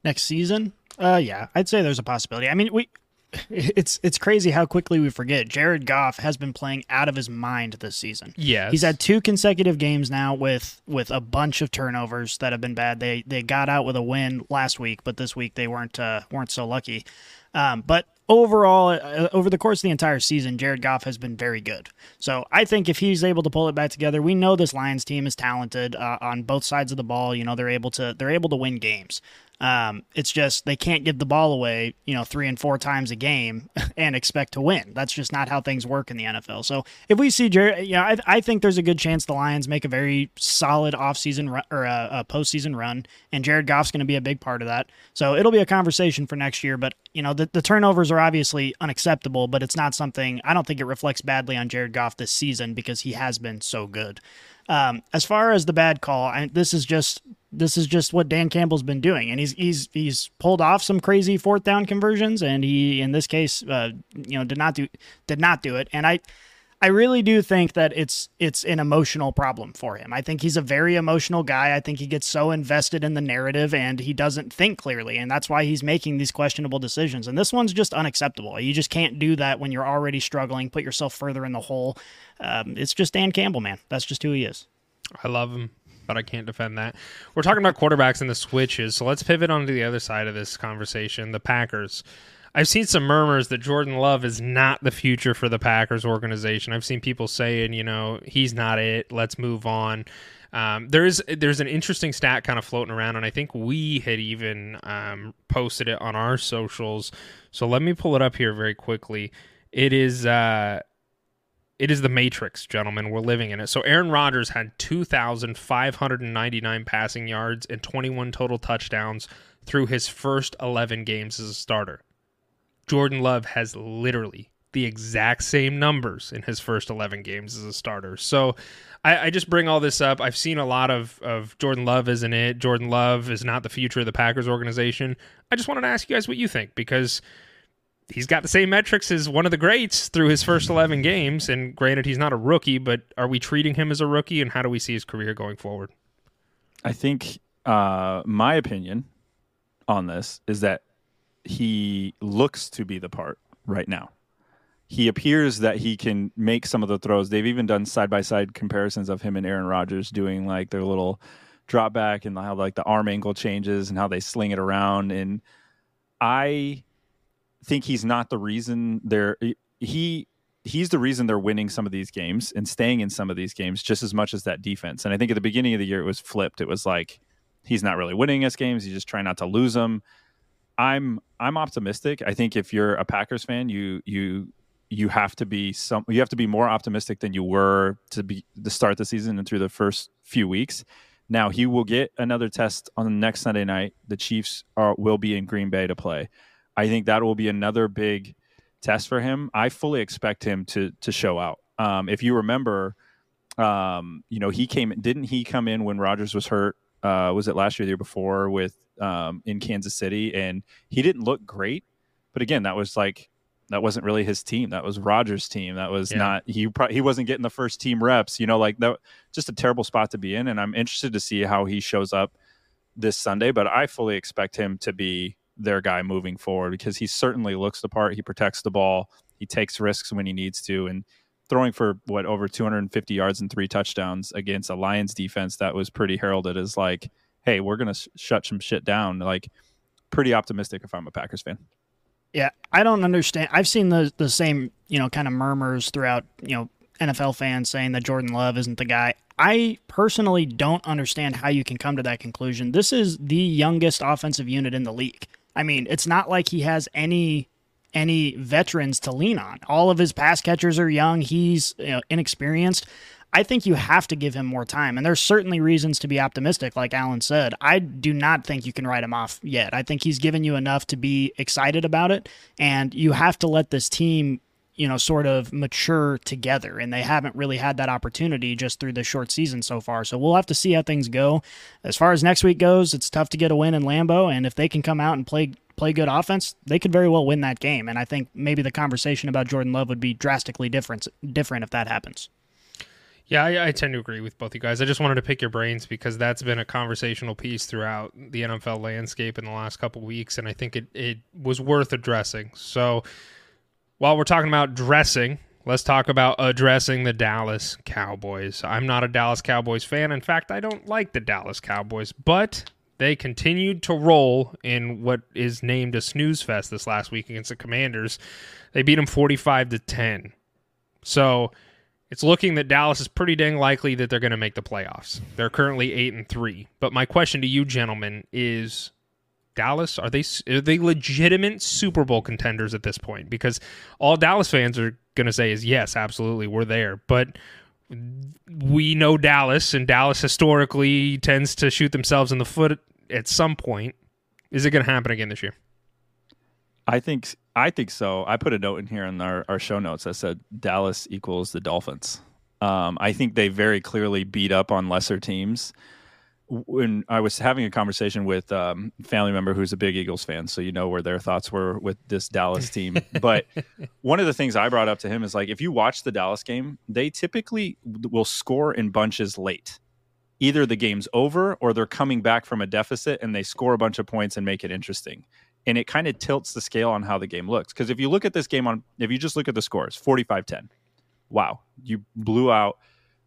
Next season? Uh, yeah, I'd say there's a possibility. I mean, we it's it's crazy how quickly we forget. Jared Goff has been playing out of his mind this season. Yeah, He's had two consecutive games now with with a bunch of turnovers that have been bad. They they got out with a win last week, but this week they weren't uh, weren't so lucky. Um, but overall, uh, over the course of the entire season, Jared Goff has been very good. So I think if he's able to pull it back together, we know this Lions team is talented uh, on both sides of the ball. You know, they're able to they're able to win games. Um, it's just they can't give the ball away, you know, three and four times a game and expect to win. That's just not how things work in the NFL. So if we see Jared, yeah, I, I think there's a good chance the Lions make a very solid offseason or a, a postseason run, and Jared Goff's going to be a big part of that. So it'll be a conversation for next year. But you know, the, the turnovers are obviously unacceptable, but it's not something I don't think it reflects badly on Jared Goff this season because he has been so good. Um, as far as the bad call, I, this is just this is just what Dan Campbell's been doing, and he's he's he's pulled off some crazy fourth down conversions, and he in this case, uh, you know, did not do did not do it, and I. I really do think that it's it's an emotional problem for him. I think he's a very emotional guy. I think he gets so invested in the narrative and he doesn't think clearly, and that's why he's making these questionable decisions. And this one's just unacceptable. You just can't do that when you're already struggling. Put yourself further in the hole. Um, it's just Dan Campbell, man. That's just who he is. I love him but I can't defend that. We're talking about quarterbacks and the switches, so let's pivot onto the other side of this conversation the Packers. I've seen some murmurs that Jordan Love is not the future for the Packers organization. I've seen people saying, you know, he's not it. Let's move on. Um, there's there's an interesting stat kind of floating around, and I think we had even um, posted it on our socials. So let me pull it up here very quickly. It is uh, it is the matrix, gentlemen. We're living in it. So Aaron Rodgers had 2,599 passing yards and 21 total touchdowns through his first 11 games as a starter. Jordan Love has literally the exact same numbers in his first 11 games as a starter. So I, I, just bring all this up. I've seen a lot of, of Jordan Love isn't it. Jordan Love is not the future of the Packers organization. I just wanted to ask you guys what you think because – he's got the same metrics as one of the greats through his first 11 games. And granted, he's not a rookie, but are we treating him as a rookie? And how do we see his career going forward? I think uh, my opinion on this is that he looks to be the part right now. he appears that he can make some of the throws. They've even done side by side comparisons of him and Aaron Rodgers doing like their little drop back and how like the arm angle changes and how they sling it around. And I think he's not the reason they're he he's the reason they're winning some of these games and staying in some of these games just as much as that defense. And I think at the beginning of the year it was flipped. It was like he's not really winning us games. He's just trying not to lose them. I'm I'm optimistic. I think if you're a Packers fan, you you you have to be some you have to be more optimistic than you were to be to start the season and through the first few weeks. Now he will get another test on the next Sunday night. The Chiefs are will be in Green Bay to play. I think that will be another big test for him. I fully expect him to to show out. Um, if you remember, um, you know he came didn't he come in when Rodgers was hurt? Uh, was it last year, the year before with um, in Kansas City, and he didn't look great. But again, that was like that wasn't really his team. That was Rodgers' team. That was yeah. not he. Pro- he wasn't getting the first team reps. You know, like that. Just a terrible spot to be in. And I'm interested to see how he shows up this Sunday. But I fully expect him to be their guy moving forward because he certainly looks the part. He protects the ball. He takes risks when he needs to, and throwing for what over 250 yards and three touchdowns against a Lions defense that was pretty heralded as like, hey, we're gonna sh- shut some shit down. Like, pretty optimistic if I'm a Packers fan. Yeah, I don't understand. I've seen the the same, you know, kind of murmurs throughout, you know, NFL fans saying that Jordan Love isn't the guy. I personally don't understand how you can come to that conclusion. This is the youngest offensive unit in the league. I mean, it's not like he has any any veterans to lean on. All of his pass catchers are young. He's you know, inexperienced. I think you have to give him more time. And there's certainly reasons to be optimistic, like Alan said. I do not think you can write him off yet. I think he's given you enough to be excited about it. And you have to let this team, you know, sort of mature together. And they haven't really had that opportunity just through the short season so far. So we'll have to see how things go. As far as next week goes, it's tough to get a win in Lambeau. And if they can come out and play play good offense, they could very well win that game. And I think maybe the conversation about Jordan Love would be drastically different different if that happens. Yeah, I, I, tend to agree with both you guys. I just wanted to pick your brains because that's been a conversational piece throughout the NFL landscape in the last couple weeks, and I think it, it was worth addressing. So, while we're talking about dressing, let's talk about addressing the Dallas Cowboys. I'm not a Dallas Cowboys fan. In fact, I don't like the Dallas Cowboys, but they continued to roll in what is named a snooze fest this last week against the Commanders. They beat them 45 to 10. So it's looking that Dallas is pretty dang likely that they're going to make the playoffs. They're currently 8 and 3. But my question to you gentlemen is Dallas are they are they legitimate Super Bowl contenders at this point? Because all Dallas fans are going to say is yes, absolutely, we're there. But we know Dallas and Dallas historically tends to shoot themselves in the foot at some point. Is it going to happen again this year? I think I think so. I put a note in here in our, our show notes that said Dallas equals the Dolphins. Um, I think they very clearly beat up on lesser teams. When I was having a conversation with um, a family member who's a big Eagles fan, so you know where their thoughts were with this Dallas team. but one of the things I brought up to him is like, if you watch the Dallas game, they typically will score in bunches late. Either the game's over or they're coming back from a deficit and they score a bunch of points and make it interesting and it kind of tilts the scale on how the game looks. Because if you look at this game on, if you just look at the scores, 45 10, wow, you blew out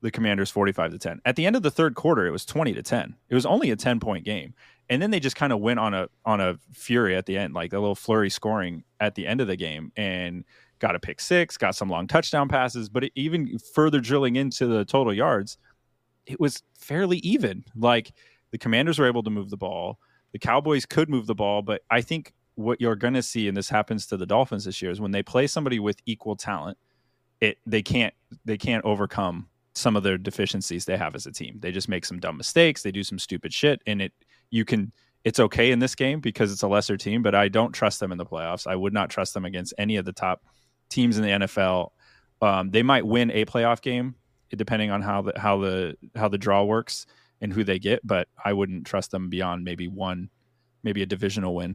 the Commanders 45 to 10. At the end of the third quarter, it was 20 to 10. It was only a 10 point game. And then they just kind of went on a on a fury at the end, like a little flurry scoring at the end of the game and got a pick six, got some long touchdown passes, but it, even further drilling into the total yards, it was fairly even. Like the Commanders were able to move the ball the Cowboys could move the ball, but I think what you're going to see, and this happens to the Dolphins this year, is when they play somebody with equal talent, it they can't they can't overcome some of their deficiencies they have as a team. They just make some dumb mistakes, they do some stupid shit, and it you can it's okay in this game because it's a lesser team, but I don't trust them in the playoffs. I would not trust them against any of the top teams in the NFL. Um, they might win a playoff game depending on how the how the how the draw works and who they get, but I wouldn't trust them beyond maybe one, maybe a divisional win.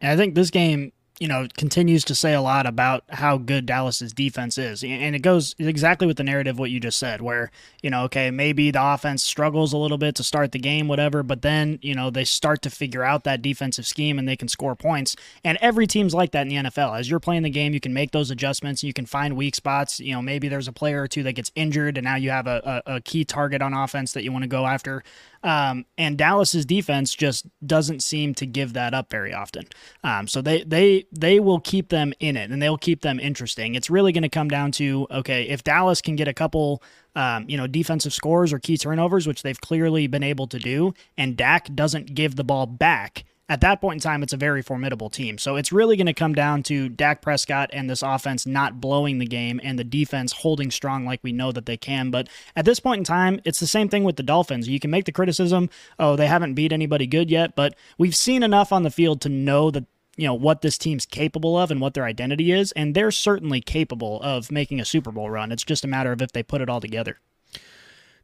And I think this game, you know, continues to say a lot about how good Dallas's defense is. And it goes exactly with the narrative what you just said, where, you know, okay, maybe the offense struggles a little bit to start the game, whatever, but then, you know, they start to figure out that defensive scheme and they can score points. And every team's like that in the NFL. As you're playing the game, you can make those adjustments, you can find weak spots. You know, maybe there's a player or two that gets injured and now you have a, a, a key target on offense that you want to go after. Um, and Dallas's defense just doesn't seem to give that up very often. Um, so they they they will keep them in it and they'll keep them interesting. It's really going to come down to okay, if Dallas can get a couple um, you know, defensive scores or key turnovers, which they've clearly been able to do, and Dak doesn't give the ball back, at that point in time, it's a very formidable team. So it's really going to come down to Dak Prescott and this offense not blowing the game and the defense holding strong like we know that they can. But at this point in time, it's the same thing with the Dolphins. You can make the criticism, oh, they haven't beat anybody good yet, but we've seen enough on the field to know that you know what this team's capable of and what their identity is and they're certainly capable of making a super bowl run it's just a matter of if they put it all together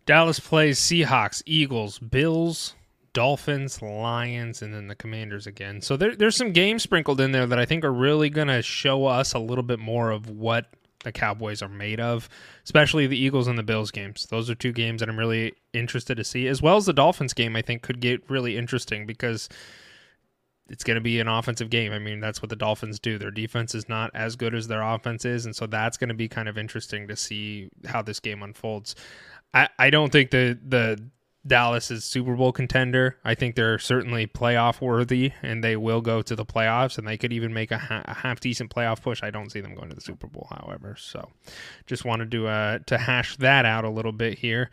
Dallas plays Seahawks, Eagles, Bills, Dolphins, Lions, and then the Commanders again. So there, there's some games sprinkled in there that I think are really going to show us a little bit more of what the Cowboys are made of, especially the Eagles and the Bills games. Those are two games that I'm really interested to see, as well as the Dolphins game. I think could get really interesting because it's going to be an offensive game. I mean, that's what the Dolphins do. Their defense is not as good as their offense is, and so that's going to be kind of interesting to see how this game unfolds. I, I don't think the the Dallas is Super Bowl contender. I think they're certainly playoff worthy, and they will go to the playoffs, and they could even make a, ha- a half decent playoff push. I don't see them going to the Super Bowl, however. So, just wanted to uh, to hash that out a little bit here.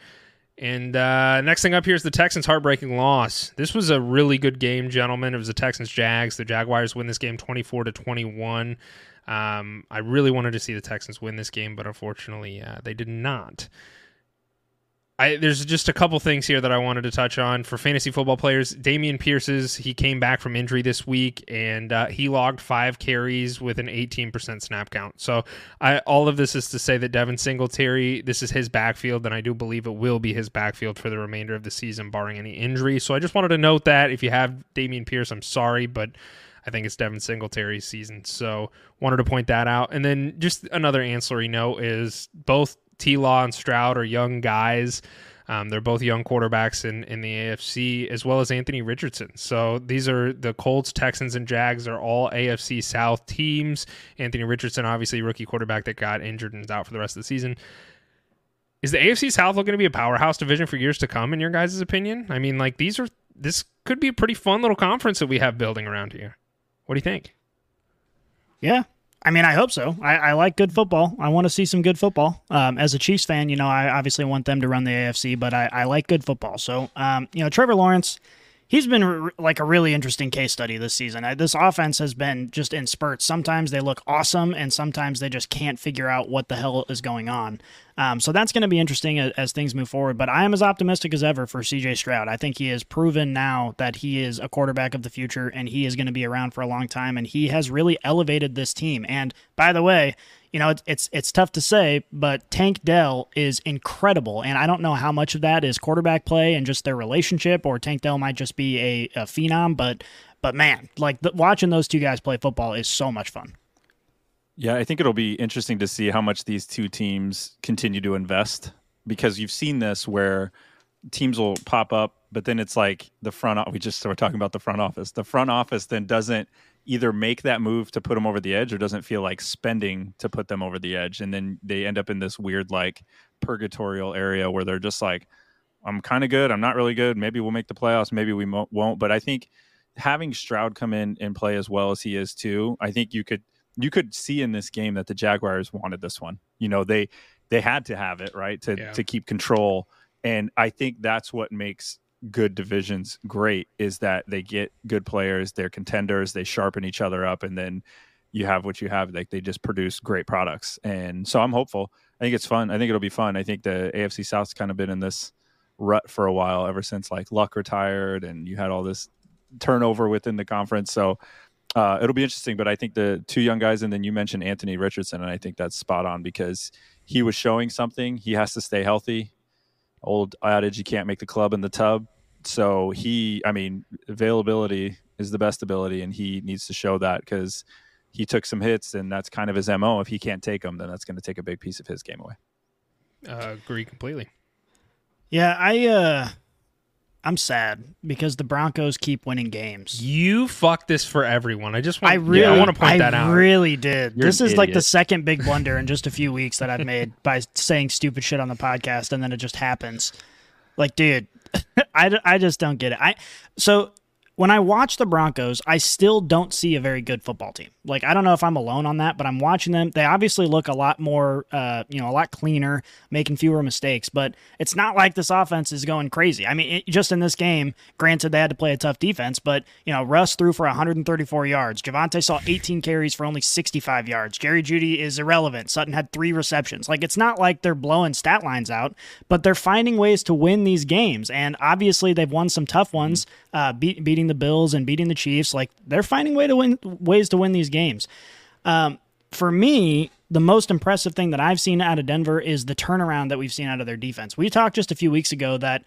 And uh, next thing up here is the Texans' heartbreaking loss. This was a really good game, gentlemen. It was the Texans Jags. The Jaguars win this game 24 to 21. Um, I really wanted to see the Texans win this game, but unfortunately, uh, they did not. I, there's just a couple things here that I wanted to touch on for fantasy football players. Dameon Pierce's he came back from injury this week and uh, he logged five carries with an 18% snap count. So I, all of this is to say that Devin Singletary, this is his backfield, and I do believe it will be his backfield for the remainder of the season, barring any injury. So I just wanted to note that if you have Damian Pierce, I'm sorry, but I think it's Devin Singletary's season. So wanted to point that out. And then just another ancillary note is both T Law and Stroud are young guys. Um, they're both young quarterbacks in, in the AFC, as well as Anthony Richardson. So these are the Colts, Texans, and Jags are all AFC South teams. Anthony Richardson, obviously, rookie quarterback that got injured and is out for the rest of the season. Is the AFC South looking to be a powerhouse division for years to come, in your guys' opinion? I mean, like these are this could be a pretty fun little conference that we have building around here. What do you think? Yeah, I mean, I hope so. I, I, like good football. I want to see some good football. Um, as a Chiefs fan, you know, I obviously want them to run the AFC, but I, I like good football. So, um, you know, Trevor Lawrence, he's been re- like a really interesting case study this season. I, this offense has been just in spurts. Sometimes they look awesome, and sometimes they just can't figure out what the hell is going on. Um, so that's going to be interesting as, as, things move forward. But I am as optimistic as ever for CJ Stroud. I think he has proven now that he is a quarterback of the future and he is going to be around for a long time. And he has really elevated this team. And by the way, you know, it's, it's it's tough to say, but Tank Dell is incredible, and I don't know how much of that is quarterback play and just their relationship, or Tank Dell might just be a, a phenom. But but man, like the, watching those two guys play football is so much fun. Yeah, I think it'll be interesting to see how much these two teams continue to invest because you've seen this where teams will pop up, but then it's like the front. We just were talking about the front office. The front office then doesn't either make that move to put them over the edge or doesn't feel like spending to put them over the edge, and then they end up in this weird like purgatorial area where they're just like, "I'm kind of good. I'm not really good. Maybe we'll make the playoffs. Maybe we won't." But I think having Stroud come in and play as well as he is too, I think you could you could see in this game that the Jaguars wanted this one. You know, they they had to have it right to yeah. to keep control, and I think that's what makes good divisions great is that they get good players, they're contenders, they sharpen each other up, and then you have what you have. Like they just produce great products. And so I'm hopeful. I think it's fun. I think it'll be fun. I think the AFC South's kind of been in this rut for a while ever since like Luck retired and you had all this turnover within the conference. So uh, it'll be interesting. But I think the two young guys, and then you mentioned Anthony Richardson, and I think that's spot on because he was showing something. He has to stay healthy. Old adage, you can't make the club in the tub. So he, I mean, availability is the best ability, and he needs to show that because he took some hits, and that's kind of his mo. If he can't take them, then that's going to take a big piece of his game away. Uh, agree completely. Yeah, I uh I'm sad because the Broncos keep winning games. You fucked this for everyone. I just want. I really I want to point I that out. I really did. You're this is like the second big blunder in just a few weeks that I've made by saying stupid shit on the podcast and then it just happens. Like, dude, I, I just don't get it. I so when I watch the Broncos, I still don't see a very good football team. Like, I don't know if I'm alone on that, but I'm watching them. They obviously look a lot more, uh, you know, a lot cleaner, making fewer mistakes. But it's not like this offense is going crazy. I mean, it, just in this game, granted they had to play a tough defense, but you know, Russ threw for 134 yards. Javonte saw 18 carries for only 65 yards. Jerry Jeudy is irrelevant. Sutton had three receptions. Like, it's not like they're blowing stat lines out, but they're finding ways to win these games. And obviously, they've won some tough ones, uh, beat, beating the Bills and beating the Chiefs. Like, they're finding way to win ways to win these games. Um, for me, the most impressive thing that I've seen out of Denver is the turnaround that we've seen out of their defense. We talked just a few weeks ago that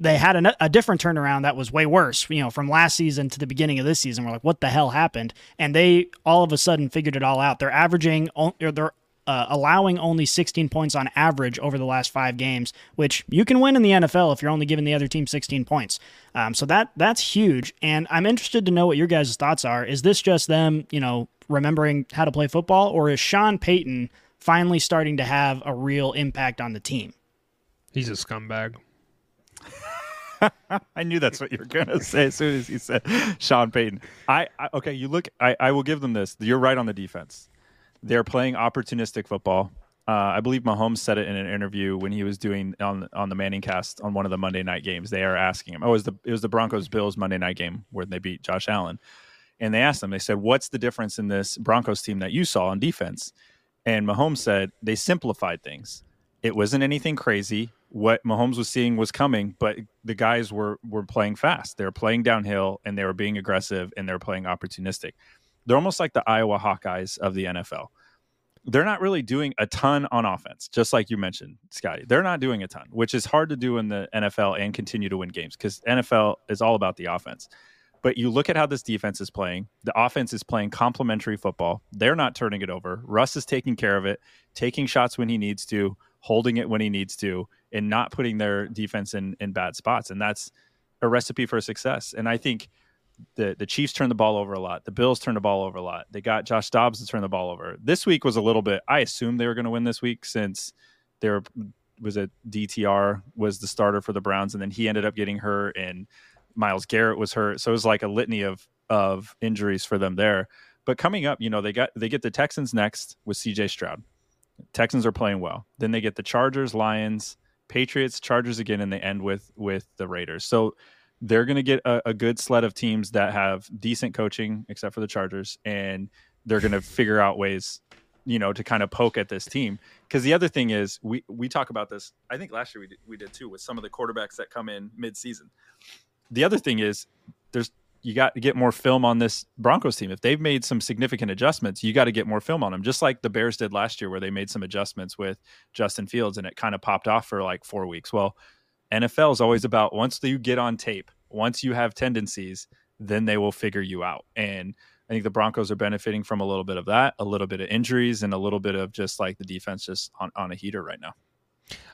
they had a, a different turnaround that was way worse, you know, from last season to the beginning of this season. We're like, what the hell happened? And they all of a sudden figured it all out. They're averaging, or they're uh, allowing only 16 points on average over the last five games, which you can win in the NFL if you're only giving the other team 16 points. Um, so that that's huge. And I'm interested to know what your guys' thoughts are. Is this just them, you know, remembering how to play football, or is Sean Payton finally starting to have a real impact on the team? He's a scumbag. I knew that's what you were going to say as soon as you said Sean Payton. I, I okay, you look. I, I will give them this. You're right on the defense. They're playing opportunistic football. Uh, I believe Mahomes said it in an interview when he was doing on on the Manning Cast on one of the Monday night games. They are asking him. Oh, it was the it was the Broncos Bills Monday night game where they beat Josh Allen, and they asked them, They said, "What's the difference in this Broncos team that you saw on defense?" And Mahomes said they simplified things. It wasn't anything crazy. What Mahomes was seeing was coming, but the guys were were playing fast. They were playing downhill and they were being aggressive and they were playing opportunistic. They're almost like the Iowa Hawkeyes of the NFL. They're not really doing a ton on offense, just like you mentioned, Scotty. They're not doing a ton, which is hard to do in the NFL and continue to win games because NFL is all about the offense. But you look at how this defense is playing. The offense is playing complementary football. They're not turning it over. Russ is taking care of it, taking shots when he needs to, holding it when he needs to, and not putting their defense in, in bad spots. And that's a recipe for success. And I think the the Chiefs turned the ball over a lot. The Bills turned the ball over a lot. They got Josh Dobbs to turn the ball over. This week was a little bit. I assumed they were going to win this week since there was a DTR was the starter for the Browns, and then he ended up getting hurt, and Myles Garrett was hurt. So it was like a litany of of injuries for them there. But coming up, you know, they got they get the Texans next with CJ Stroud. Texans are playing well. Then they get the Chargers, Lions, Patriots, Chargers again, and they end with with the Raiders. So they're going to get a, a good sled of teams that have decent coaching, except for the Chargers, and they're going to figure out ways, you know, to kind of poke at this team. Because the other thing is, we we talk about this. I think last year we did, we did too with some of the quarterbacks that come in mid season. The other thing is, there's you got to get more film on this Broncos team. If they've made some significant adjustments, you got to get more film on them, just like the Bears did last year, where they made some adjustments with Justin Fields and it kind of popped off for like four weeks. Well, NFL is always about once you get on tape, once you have tendencies, then they will figure you out. And I think the Broncos are benefiting from a little bit of that, a little bit of injuries, and a little bit of just like the defense just on, on a heater right now.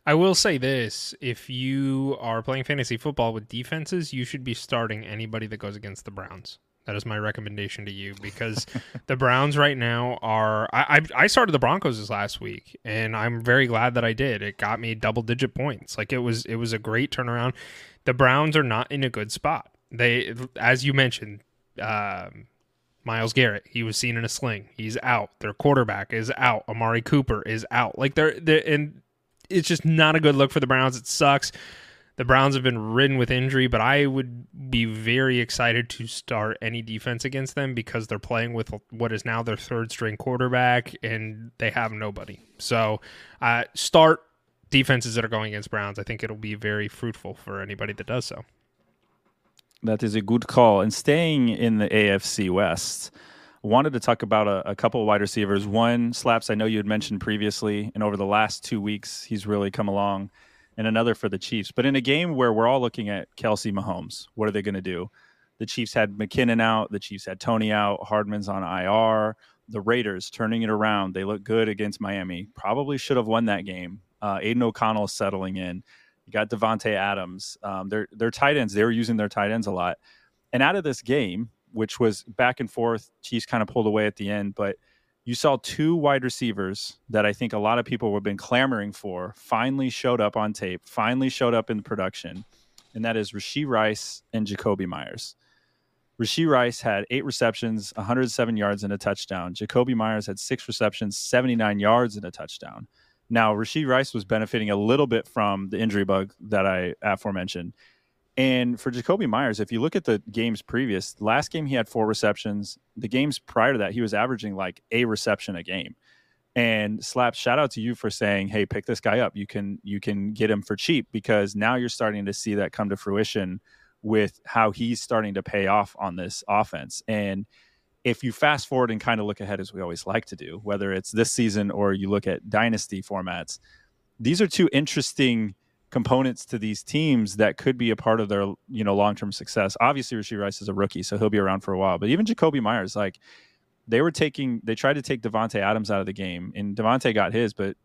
I will say this: if you are playing fantasy football with defenses, you should be starting anybody that goes against the Browns. That is my recommendation to you because the Browns right now are. I, I I started the Broncos this last week, and I'm very glad that I did. It got me double digit points. Like it was it was a great turnaround. The Browns are not in a good spot. They, as you mentioned, um, Myles Garrett, he was seen in a sling. He's out. Their quarterback is out. Amari Cooper is out. Like they're, they're and it's just not a good look for the Browns. It sucks. The Browns have been ridden with injury, but I would be very excited to start any defense against them because they're playing with what is now their third string quarterback and they have nobody. So, uh, start defenses that are going against Browns. I think it'll be very fruitful for anybody that does so. That is a good call. And staying in the AFC West, wanted to talk about a, a couple of wide receivers. One, Slaps, I know you had mentioned previously, and over the last two weeks, he's really come along, and another for the Chiefs. But in a game where we're all looking at Kelce Mahomes, what are they going to do? The Chiefs had McKinnon out, the Chiefs had Toney out, Hardman's on IR. The Raiders turning it around. They look good against Miami. Probably should have won that game. Uh, Aidan O'Connell is settling in. You got Davante Adams. Um, their tight ends. They were using their tight ends a lot. And out of this game, which was back and forth. Chiefs kind of pulled away at the end, but you saw two wide receivers that I think a lot of people have been clamoring for finally showed up on tape, finally showed up in production, and that is Rashee Rice and Jakobi Meyers. Rashee Rice had eight receptions, 107 yards, and a touchdown. Jakobi Meyers had six receptions, 79 yards, and a touchdown. Now, Rashee Rice was benefiting a little bit from the injury bug that I aforementioned. And for Jakobi Meyers, if you look at the games previous, last game he had four receptions. The games prior to that, he was averaging like a reception a game. And Slap, shout out to you for saying, "Hey, pick this guy up. You can you can get him for cheap because now you're starting to see that come to fruition with how he's starting to pay off on this offense." And if you fast forward and kind of look ahead as we always like to do, whether it's this season or you look at dynasty formats, these are two interesting components to these teams that could be a part of their you know long term success. Obviously, Rashee Rice is a rookie, so he'll be around for a while. But even Jakobi Meyers, like they were taking, they tried to take Davante Adams out of the game, and Davante got his, but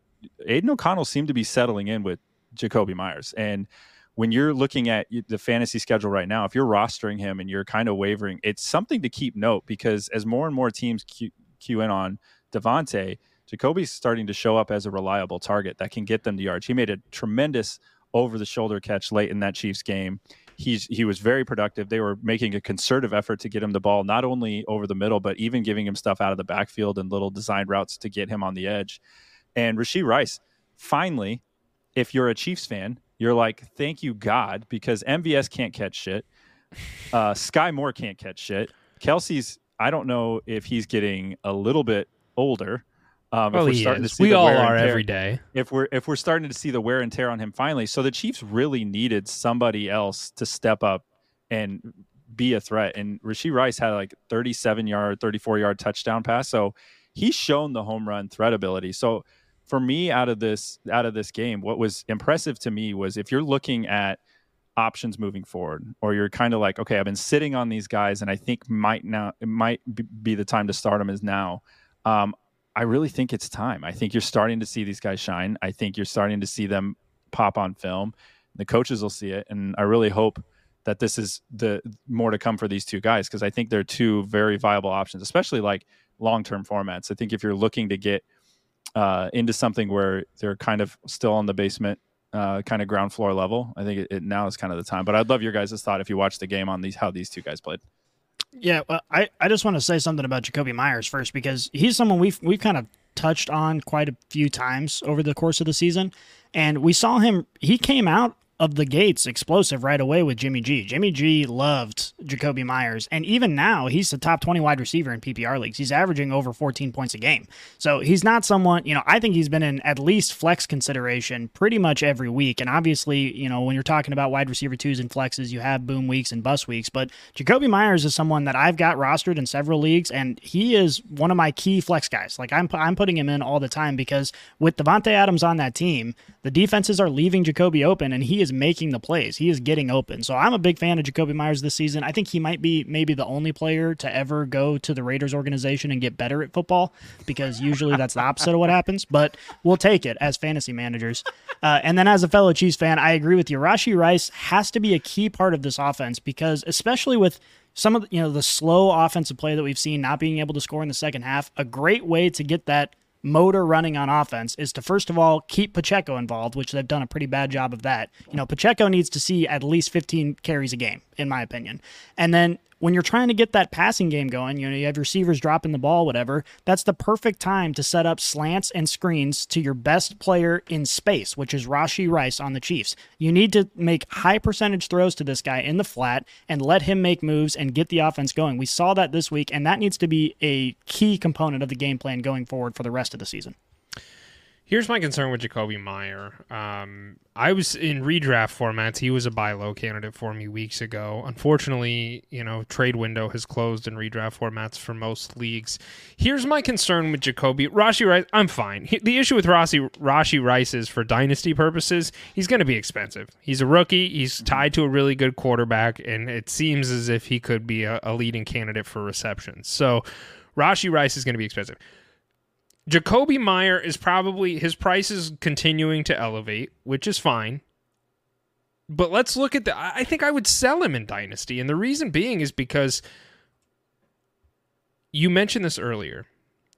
Aidan O'Connell seemed to be settling in with Jakobi Meyers. And when you're looking at the fantasy schedule right now, if you're rostering him and you're kind of wavering, it's something to keep note because as more and more teams cue, cue in on Davante. Jakobi's starting to show up as a reliable target that can get them the yards. He made a tremendous over the shoulder catch late in that Chiefs game. He's he was very productive. They were making a concerted effort to get him the ball, not only over the middle, but even giving him stuff out of the backfield and little designed routes to get him on the edge. And Rashee Rice, finally, if you're a Chiefs fan, you're like, thank you God, because MVS can't catch shit. Uh, Skyy Moore can't catch shit. Kelce's I don't know if he's getting a little bit older um, well, he is. we all are every day. If we're if we're starting to see the wear and tear on him finally, so the Chiefs really needed somebody else to step up and be a threat. And Rashee Rice had like 37 yard, 34 yard touchdown pass, so he's shown the home run threat ability. So for me, out of this out of this game, what was impressive to me was if you're looking at options moving forward, or you're kind of like, okay, I've been sitting on these guys, and I think might now it might be the time to start them is now. Um, I really think it's time. I think you're starting to see these guys shine. I think you're starting to see them pop on film. The coaches will see it, and I really hope that this is the more to come for these two guys because I think they're two very viable options, especially like long term formats. I think if you're looking to get uh, into something where they're kind of still on the basement, uh, kind of ground floor level, I think it, it now is kind of the time. But I'd love your guys' thought if you watched the game on these how these two guys played. Yeah, well, I, I just want to say something about Jakobi Meyers first because he's someone we've we've kind of touched on quite a few times over the course of the season, and we saw him. He came out of the gates explosive right away with Jimmy G. Jimmy G loved Jakobi Meyers, and even now he's the top 20 wide receiver in PPR leagues. He's averaging over 14 points a game. So he's not someone, you know, I think he's been in at least flex consideration pretty much every week. And obviously, you know, when you're talking about wide receiver twos and flexes, you have boom weeks and bust weeks. But Jakobi Meyers is someone that I've got rostered in several leagues, and he is one of my key flex guys. Like I'm, I'm putting him in all the time because with Davante Adams on that team, the defenses are leaving Jakobi open, and he is making the plays. He is getting open. So I'm a big fan of Jakobi Meyers this season. I think he might be maybe the only player to ever go to the Raiders organization and get better at football because usually that's the opposite of what happens. But we'll take it as fantasy managers. Uh, and then as a fellow Chiefs fan, I agree with you. Rashee Rice has to be a key part of this offense because especially with some of you know the slow offensive play that we've seen not being able to score in the second half, a great way to get that motor running on offense is to first of all keep Pacheco involved, which they've done a pretty bad job of that. You know, Pacheco needs to see at least 15 carries a game, in my opinion. And then when you're trying to get that passing game going, you know, you have receivers dropping the ball, whatever, that's the perfect time to set up slants and screens to your best player in space, which is Rashee Rice on the Chiefs. You need to make high percentage throws to this guy in the flat and let him make moves and get the offense going. We saw that this week, and that needs to be a key component of the game plan going forward for the rest of the season. Here's my concern with Jakobi Meyer. Um, I was in redraft formats. He was a buy low candidate for me weeks ago. Unfortunately, you know, trade window has closed in redraft formats for most leagues. Here's my concern with Jakobi Rashee Rice. I'm fine. He, the issue with Rashee Rashee Rice is for dynasty purposes, he's going to be expensive. He's a rookie. He's tied to a really good quarterback, and it seems as if he could be a, a leading candidate for receptions. So Rashee Rice is going to be expensive. Jakobi Meyer is probably his price is continuing to elevate, which is fine. But let's look at the. I think I would sell him in Dynasty, and the reason being is because you mentioned this earlier.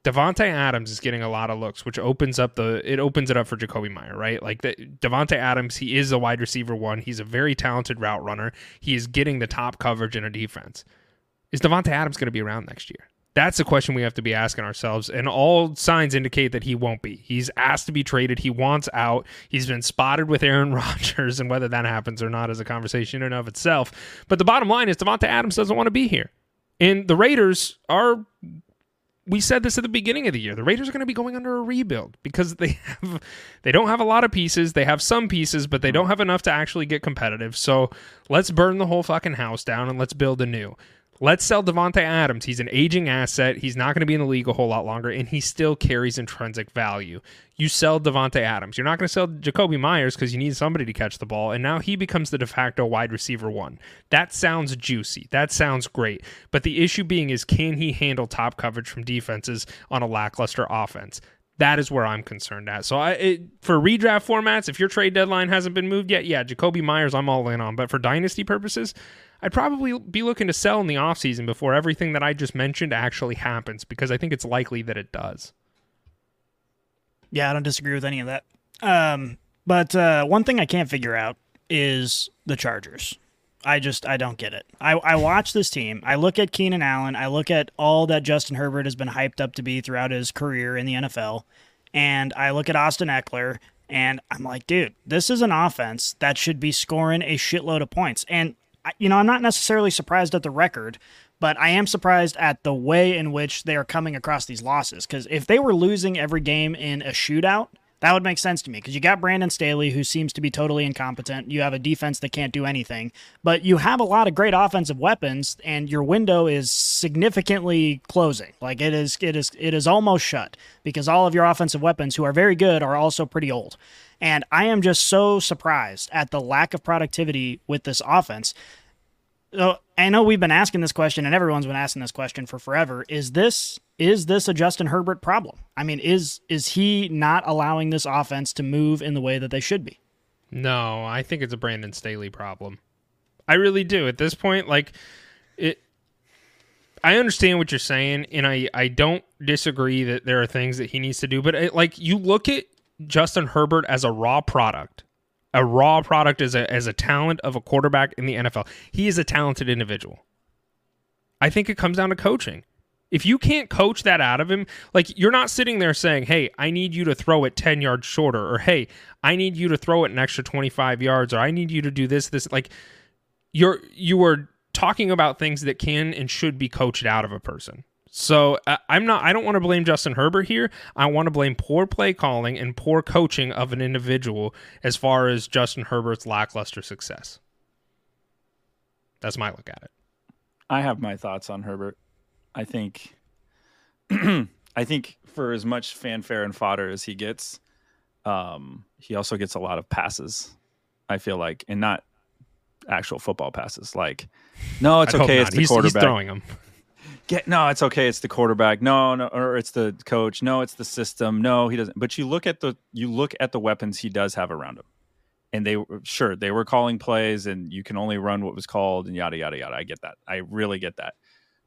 Davante Adams is getting a lot of looks, which opens up the it opens it up for Jakobi Meyer, right? Like the, Davante Adams, he is a wide receiver one. He's a very talented route runner. He is getting the top coverage in a defense. Is Davante Adams going to be around next year? That's a question we have to be asking ourselves. And all signs indicate that he won't be. He's asked to be traded. He wants out. He's been spotted with Aaron Rodgers, and whether that happens or not is a conversation in and of itself. But the bottom line is Davante Adams doesn't want to be here. And the Raiders are we said this at the beginning of the year. The Raiders are going to be going under a rebuild because they have they don't have a lot of pieces. They have some pieces, but they don't have enough to actually get competitive. So let's burn the whole fucking house down and let's build anew. Let's sell Davante Adams. He's an aging asset. He's not going to be in the league a whole lot longer, and he still carries intrinsic value. You sell Davante Adams. You're not going to sell Jakobi Meyers because you need somebody to catch the ball, and now he becomes the de facto wide receiver one. That sounds juicy. That sounds great. But the issue being is, can he handle top coverage from defenses on a lackluster offense? That is where I'm concerned at. So I, it, for redraft formats, if your trade deadline hasn't been moved yet, yeah, Jacoby Meyers, I'm all in on. But for dynasty purposes, I'd probably be looking to sell in the offseason before everything that I just mentioned actually happens because I think it's likely that it does. Yeah, I don't disagree with any of that. Um, but uh, one thing I can't figure out is the Chargers. I just I don't get it. I, I watch this team. I look at Keenan Allen. I look at all that Justin Herbert has been hyped up to be throughout his career in the NFL, and I look at Austin Ekeler, and I'm like, dude, this is an offense that should be scoring a shitload of points. And you know, I'm not necessarily surprised at the record, but I am surprised at the way in which they are coming across these losses. Because if they were losing every game in a shootout, that would make sense to me because you got Brandon Staley, who seems to be totally incompetent. You have a defense that can't do anything, but you have a lot of great offensive weapons, and your window is significantly closing. Like it is, it is, it is almost shut because all of your offensive weapons, who are very good, are also pretty old. And I am just so surprised at the lack of productivity with this offense. So I know we've been asking this question, and everyone's been asking this question for forever. Is this is this a Justin Herbert problem? I mean, is is he not allowing this offense to move in the way that they should be? No, I think it's a Brandon Staley problem. I really do. At this point, like it I understand what you're saying and I I don't disagree that there are things that he needs to do, but it, like you look at Justin Herbert as a raw product a raw product as a as a talent of a quarterback in the NFL. He is a talented individual. I think it comes down to coaching. If you can't coach that out of him, like you're not sitting there saying, "Hey, I need you to throw it 10 yards shorter," or "Hey, I need you to throw it an extra 25 yards," or "I need you to do this this." Like you're you are talking about things that can and should be coached out of a person. So uh, I'm not. I don't want to blame Justin Herbert here. I want to blame poor play calling and poor coaching of an individual as far as Justin Herbert's lackluster success. That's my look at it. I have my thoughts on Herbert. I think, I think for as much fanfare and fodder as he gets, um, he also gets a lot of passes. I feel like, and not actual football passes. Like, no, it's I'd okay. It's the He's- quarterback. He's throwing them. Get no it's okay it's the quarterback. No no or it's the coach. No it's the system. No he doesn't. But you look at the you look at the weapons he does have around him. And they sure they were calling plays and you can only run what was called and yada yada yada. I get that. I really get that.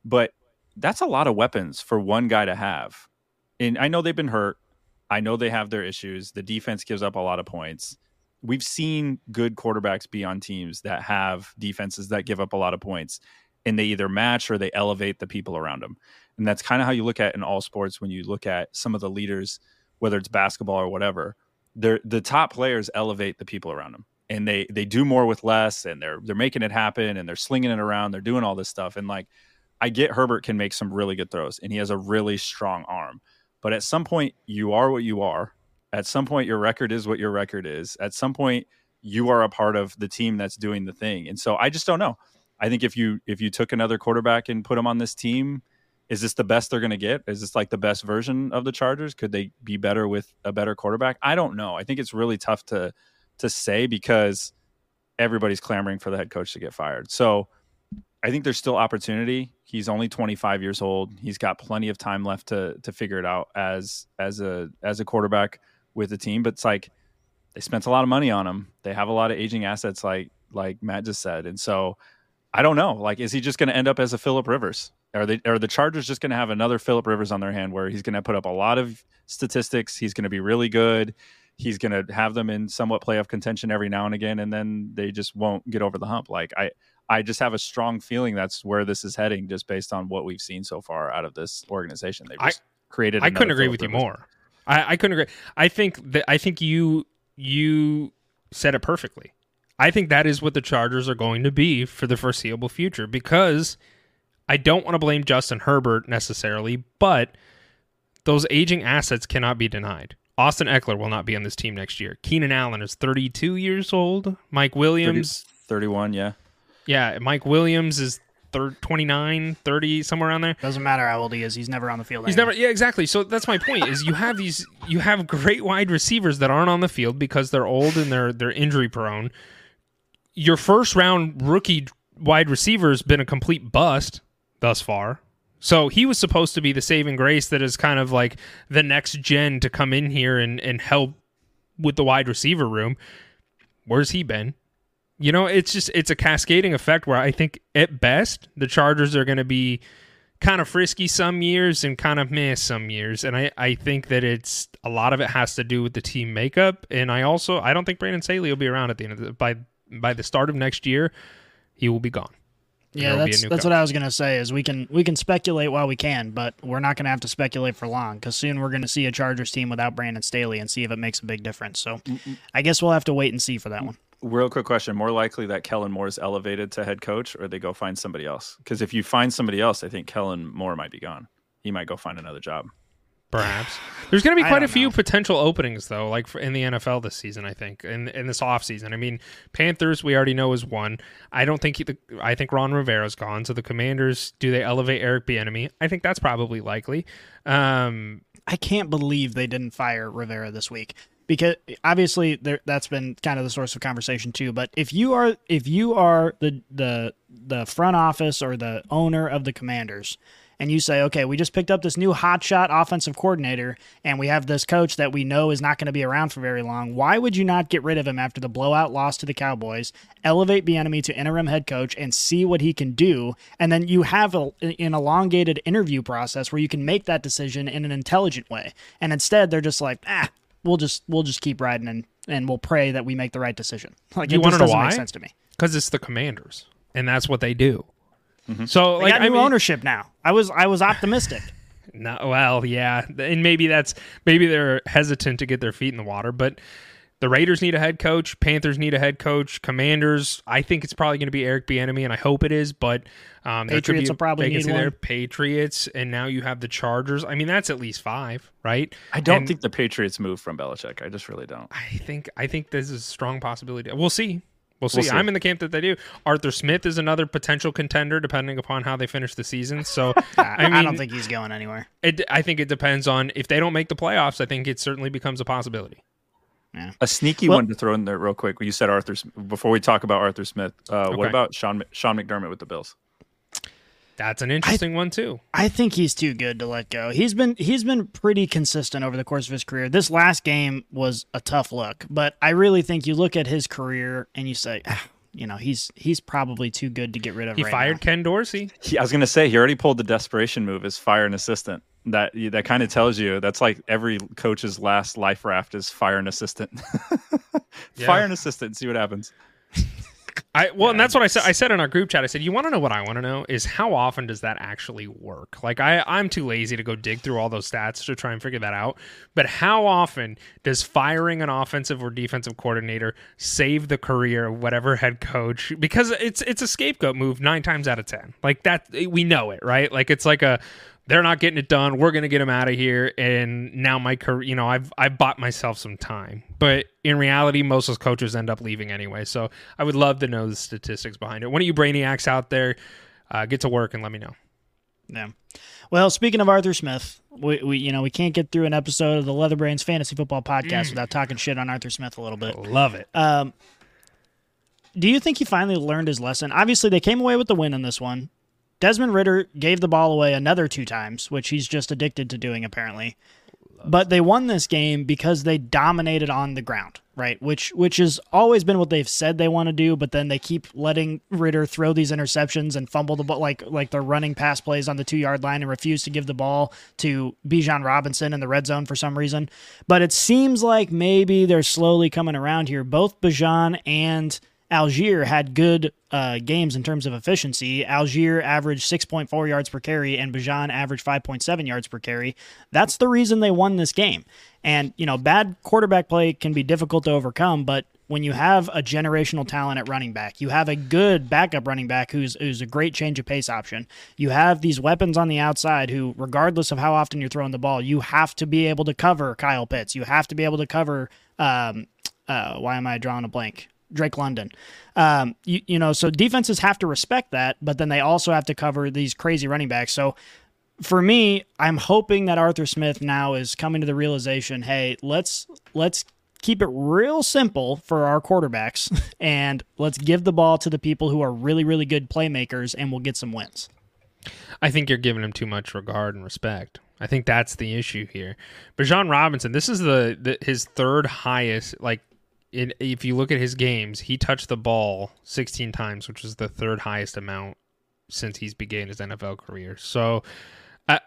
But that's a lot of weapons for one guy to have. And i know they've been hurt. I know they have their issues. The defense gives up a lot of points. We've seen good quarterbacks be on teams that have defenses that give up a lot of points and they either match or they elevate the people around them. And that's kind of how you look at in all sports when you look at some of the leaders, whether it's basketball or whatever. They're, the top players elevate the people around them, and they they do more with less, and they're they're making it happen, and they're slinging it around, they're doing all this stuff, and like I get Herbert can make some really good throws, and he has a really strong arm, but at some point you are what you are. At some point your record is what your record is. At some point you are a part of the team that's doing the thing, and so I just don't know. I think if you if you took another quarterback and put him on this team, is this the best they're going to get? Is this like the best version of the Chargers? Could they be better with a better quarterback? I don't know. I think it's really tough to to say because everybody's clamoring for the head coach to get fired. So I think there's still opportunity. He's only 25 years old. He's got plenty of time left to to figure it out as as a as a quarterback with the team. But it's like they spent a lot of money on him. They have a lot of aging assets, like like Matt just said, and so I don't know. Like, is he just going to end up as a Philip Rivers? Are they are the Chargers just going to have another Philip Rivers on their hand where he's going to put up a lot of statistics? He's going to be really good. He's going to have them in somewhat playoff contention every now and again, and then they just won't get over the hump. Like I, I just have a strong feeling that's where this is heading, just based on what we've seen so far out of this organization. They've just created. I couldn't agree Phillip with you more. I, I couldn't agree. I think that I think you you said it perfectly. I think that is what the Chargers are going to be for the foreseeable future because I don't want to blame Justin Herbert necessarily, but those aging assets cannot be denied. Austin Ekeler will not be on this team next year. Keenan Allen is 32 years old. Mike 30 Williams, 31, yeah. yeah, Mike Williams is thir- 29, 30, somewhere around there. Doesn't matter how old he is. He's never on the field. He's anymore. never, yeah, exactly. So that's my point. Is you have these, you have great wide receivers that aren't on the field because they're old and they're they're injury prone. Your first round rookie wide receiver has been a complete bust thus far. So he was supposed to be the saving grace that is kind of like the next gen to come in here and and help with the wide receiver room. Where's he been? You know, it's just it's a cascading effect where I think at best the Chargers are going to be kind of frisky some years and kind of meh some years. And I, I think that it's a lot of it has to do with the team makeup. And I also I don't think Brandon Staley will be around at the end of the by by the start of next year. He will be gone. Yeah, there will be a that's that's coach. what I was gonna say. Is we can we can speculate while we can, but we're not gonna have to speculate for long because soon we're gonna see a Chargers team without Brandon Staley and see if it makes a big difference. So, mm, mm. I guess we'll have to wait and see for that one. Real quick question: More likely that Kellen Moore is elevated to head coach, or they go find somebody else? Because if you find somebody else, I think Kellen Moore might be gone. He might go find another job. Perhaps there's going to be quite a few know. potential openings though, like for, in the NFL this season. I think in in this off season. I mean, Panthers we already know is one. I don't think he, the, I think Ron Rivera's gone. So the Commanders do they elevate Eric Bieniemy? I think that's probably likely. Um, I can't believe they didn't fire Rivera this week because obviously there, that's been kind of the source of conversation too. But if you are if you are the the the front office or the owner of the Commanders. And you say, okay, we just picked up this new hotshot offensive coordinator, and we have this coach that we know is not going to be around for very long. Why would you not get rid of him after the blowout loss to the Cowboys, elevate Bieniemy to interim head coach, and see what he can do? And then you have a, an elongated interview process where you can make that decision in an intelligent way. And instead, they're just like, ah, we'll just we'll just keep riding and and we'll pray that we make the right decision. Like You it just doesn't why? make sense to me. because it's the Commanders, and that's what they do. So They like got I new mean, ownership now. I was I was optimistic. No, well, yeah, and maybe that's maybe they're hesitant to get their feet in the water, but the Raiders need a head coach, Panthers need a head coach, Commanders. I think it's probably going to be Eric Bieniemy, and I hope it is. But um, there could Patriots be will probably vacancy need there. Patriots, and now you have the Chargers. I mean, that's at least five, right? I don't And think the Patriots move from Belichick. I just really don't. I think I think this is a strong possibility. We'll see. We'll see. We'll see. I'm in the camp that they do. Arthur Smith is another potential contender, depending upon how they finish the season. So I, I mean, I don't think he's going anywhere. It, I think it depends on if they don't make the playoffs. I think it certainly becomes a possibility. A sneaky Well- one to throw in there real quick. You said Arthur. Sm- Before we talk about Arthur Smith, uh, Okay. what about Sean Sean McDermott with the Bills? That's an interesting one too. I think he's too good to let go. He's been he's been pretty consistent over the course of his career. This last game was a tough look, but I really think you look at his career and you say, ah, you know, he's he's probably too good to get rid of. He right fired now. Ken Dorsey. He, I was going to say he already pulled the desperation move is fire an assistant. That that kind of tells you that's like every coach's last life raft is fire an assistant. Yeah. Fire an assistant. See what happens. I well, and that's what I said. I said in our group chat. I said, "You want to know what I want to know is how often does that actually work? Like, I I'm too lazy to go dig through all those stats to try and figure that out. But how often does firing an offensive or defensive coordinator save the career of whatever head coach? Because it's it's a scapegoat move nine times out of ten. Like that, we know it, right? Like it's like a they're not getting it done. We're gonna get them out of here, and now my career. You know, I've I've bought myself some time, but in reality, most of those coaches end up leaving anyway. So I would love to know the statistics behind it. One of you brainiacs out there, uh, get to work and let me know. Yeah. Well, speaking of Arthur Smith, we, we you know we can't get through an episode of the Leatherbrains Fantasy Football Podcast without talking shit on Arthur Smith a little bit. Love it. Um, do you think he finally learned his lesson? Obviously, they came away with the win in this one. Desmond Ridder gave the ball away another two times, which he's just addicted to doing apparently. But they won this game because they dominated on the ground, right? Which which has always been what they've said they want to do, but then they keep letting Ridder throw these interceptions and fumble the ball like like they're running pass plays on the two yard line and refuse to give the ball to Bijan Robinson in the red zone for some reason. But it seems like maybe they're slowly coming around here. Both Bijan and Allgeier had good uh, games in terms of efficiency. Allgeier averaged 6.4 yards per carry, and Bijan averaged 5.7 yards per carry. That's the reason they won this game. And, you know, bad quarterback play can be difficult to overcome, but when you have a generational talent at running back, you have a good backup running back who's who's a great change of pace option. You have these weapons on the outside who, regardless of how often you're throwing the ball, you have to be able to cover Kyle Pitts. You have to be able to cover. Um, uh, why am I drawing a blank? Drake London. Um, you, you know, so defenses have to respect that, but then they also have to cover these crazy running backs. So for me, I'm hoping that Arthur Smith now is coming to the realization, hey, let's let's keep it real simple for our quarterbacks and let's give the ball to the people who are really really good playmakers and we'll get some wins. I think you're giving him too much regard and respect. I think that's the issue here. But Bijan Robinson, this is the, the his third highest like if you look at his games, he touched the ball 16 times, which is the third highest amount since he's began his NFL career. So, I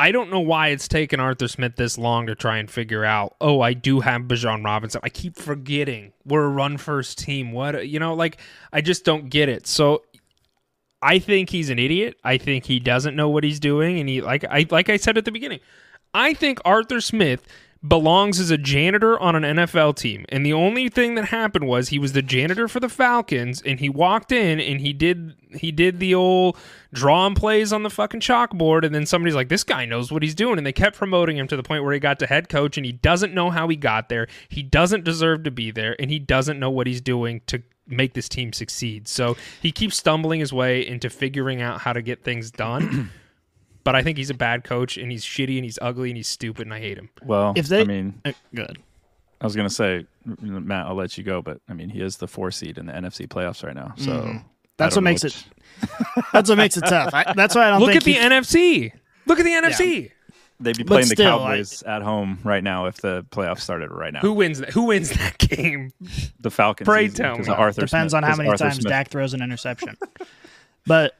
I don't know why it's taken Arthur Smith this long to try and figure out. Oh, I do have Bijan Robinson. I keep forgetting we're a run first team. What you know, like I just don't get it. So. I think he's an idiot. I think he doesn't know what he's doing, and he like I like I said at the beginning. I think Arthur Smith belongs as a janitor on an NFL team. And the only thing that happened was he was the janitor for the Falcons and he walked in and he did he did the old drawing plays on the fucking chalkboard and then somebody's like this guy knows what he's doing and they kept promoting him to the point where he got to head coach and he doesn't know how he got there. He doesn't deserve to be there and he doesn't know what he's doing to make this team succeed. So he keeps stumbling his way into figuring out how to get things done. but I think he's a bad coach and he's shitty and he's ugly and he's stupid and I hate him. Well, If they- I mean, Uh, Good. I was gonna say, Matt, I'll let you go, but I mean, he is the four seed in the NFC playoffs right now. So Mm-hmm. That's what makes which- it. That's what makes it tough. I, that's why I don't Look think at the he- NFC. Look at the NFC. They'd be But playing the still, I- Cowboys at home right now if the playoffs started right now. Who wins that? Who wins that game? the Falcons? Pray easy, tell 'cause me. Arthur Depends Smith- on how many Arthur times Smith- Dak throws an interception. but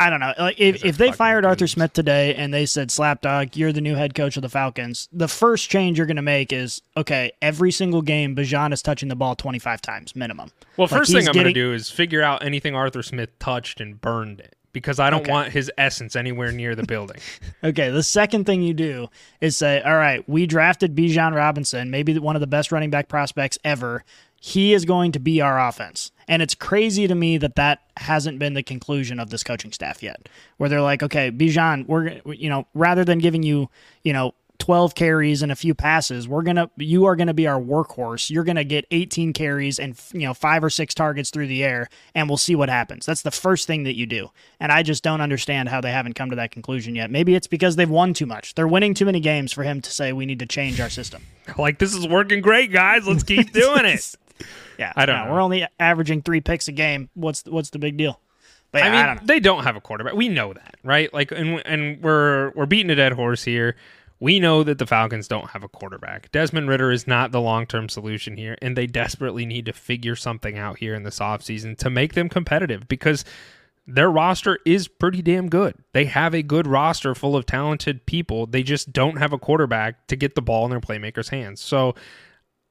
I don't know. Like if, if they fired Arthur. Smith today and they said, "Slapdawg, you're the new head coach of the Falcons," the first change you're going to make is okay. Every single game, Bijan is touching the ball 25 times minimum. Well, Like, first thing I'm going to do is figure out anything Arthur Smith touched and burned it because I don't Okay. want his essence anywhere near the building. Okay, the second thing you do is say, all right, we drafted Bijan Robinson, maybe one of the best running back prospects ever. He is going to be our offense. And it's crazy to me that that hasn't been the conclusion of this coaching staff yet, where they're like, okay, Bijan, we're, you know, rather than giving you, you know, 12 carries and a few passes, we're going to, you are going to be our workhorse. You're going to get 18 carries and, you know, five or six targets through the air, and we'll see what happens. That's the first thing that you do. And I just don't understand how they haven't come to that conclusion yet. Maybe it's because they've won too much. They're winning too many games for him to say we need to change our system. like this is working great, guys. Let's keep doing it. Yeah, I don't no, know. We're only averaging three picks a game. What's what's the big deal? But yeah, I I, mean, don't they don't have a quarterback. We know that, right? Like, and and we're we're beating a dead horse here. We know that the Falcons don't have a quarterback. Desmond Ridder is not the long term solution here, and they desperately need to figure something out here in this offseason to make them competitive because their roster is pretty damn good. They have a good roster full of talented people. They just don't have a quarterback to get the ball in their playmakers' hands. So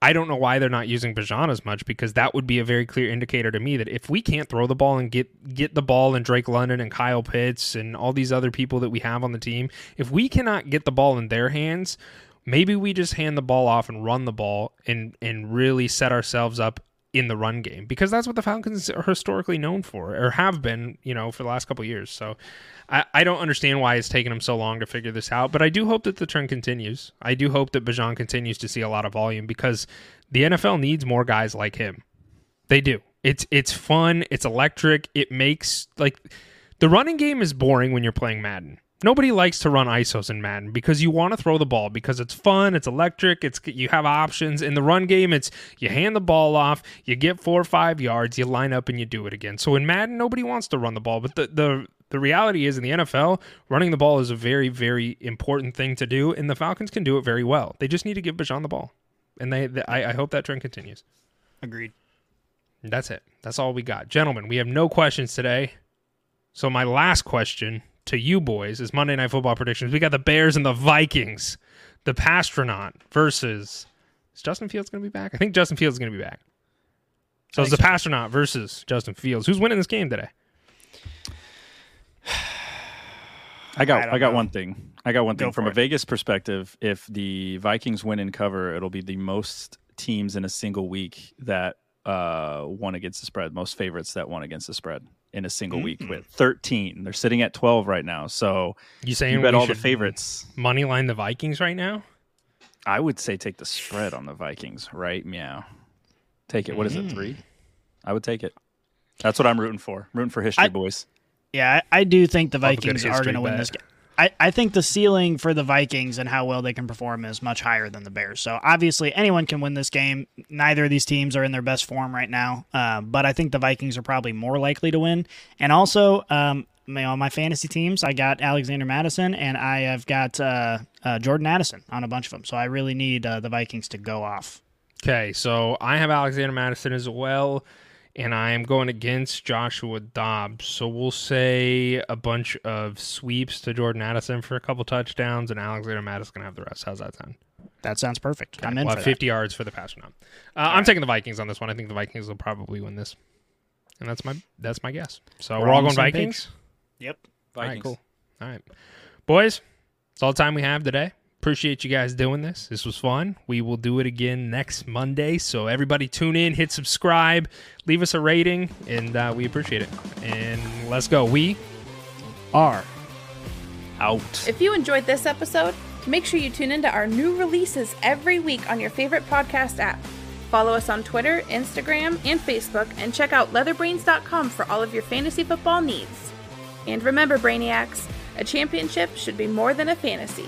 I don't know why they're not using Bijan as much because that would be a very clear indicator to me that if we can't throw the ball and get get the ball and Drake London and Kyle Pitts and all these other people that we have on the team, if we cannot get the ball in their hands, maybe we just hand the ball off and run the ball and and really set ourselves up in the run game because that's what the Falcons are historically known for or have been, you know, for the last couple years. So I, I don't understand why it's taken them so long to figure this out, but I do hope that the trend continues. I do hope that Bijan continues to see a lot of volume because the NFL needs more guys like him. They do. It's it's fun, it's electric, it makes like the running game is boring when you're playing Madden. Nobody likes to run ISOs in Madden because you want to throw the ball because it's fun, it's electric, it's you have options. In the run game, it's you hand the ball off, you get four or five yards, you line up and you do it again. So in Madden, nobody wants to run the ball, but the the the reality is in the NFL, running the ball is a very very important thing to do, and the Falcons can do it very well. They just need to give Bijan the ball, and they, they I, I hope that trend continues. Agreed. And that's it. That's all we got, gentlemen. We have no questions today. So my last question to you boys is Monday Night Football predictions. We got the Bears and the Vikings. The Passtronaut versus is Justin Fields going to be back? I think Justin Fields is going to be back. So it's the Passtronaut versus Justin Fields. Who's winning this game today? I got I I, got know. one thing. I got one Go thing from a it. Vegas perspective. If the Vikings win and cover, it'll be the most teams in a single week that uh, won against the spread. Most favorites that won against the spread in a single week Mm. with 13. They're sitting at 12 right now. So You saying you bet we all the favorites. money line the Vikings right now? I would say take the spread on the Vikings, right? Meow. Take it. What is it? Three? I would take it. That's what I'm rooting for. rooting for history, I- boys. Yeah, I, I do think the Love a good Vikings are going to win this game. I, think the ceiling for the Vikings and how well they can perform is much higher than the Bears. So obviously, anyone can win this game. Neither of these teams are in their best form right now, uh, but I think the Vikings are probably more likely to win. And also, um, you know, my fantasy teams, I got Alexander Mattison and I have got uh, uh, Jordan Addison on a bunch of them. So I really need uh, the Vikings to go off. Okay, so I have Alexander Mattison as well, and I am going against Joshua Dobbs. So we'll say a bunch of sweeps to Jordan Addison for a couple touchdowns, and Alexander Mattison can have the rest. How's that sound? That sounds perfect. I'm in We'll for have that. 50 yards for the pass run. Uh, I'm taking the Vikings on this one. I think the Vikings will probably win this, and that's my that's my guess. So we're, We're all going same page. Vikings. Yep. All right, cool. All right, boys, It's all the time we have today. Appreciate you guys doing this. This was fun. We will do it again next Monday. So everybody tune in, hit subscribe, leave us a rating, and uh, we appreciate it. And let's go. We are Out. If you enjoyed this episode, make sure you tune into our new releases every week on your favorite podcast app. Follow us on Twitter, Instagram, and Facebook, and check out leatherbrains.com for all of your fantasy football needs. And remember, Brainiacs, a championship should be more than a fantasy.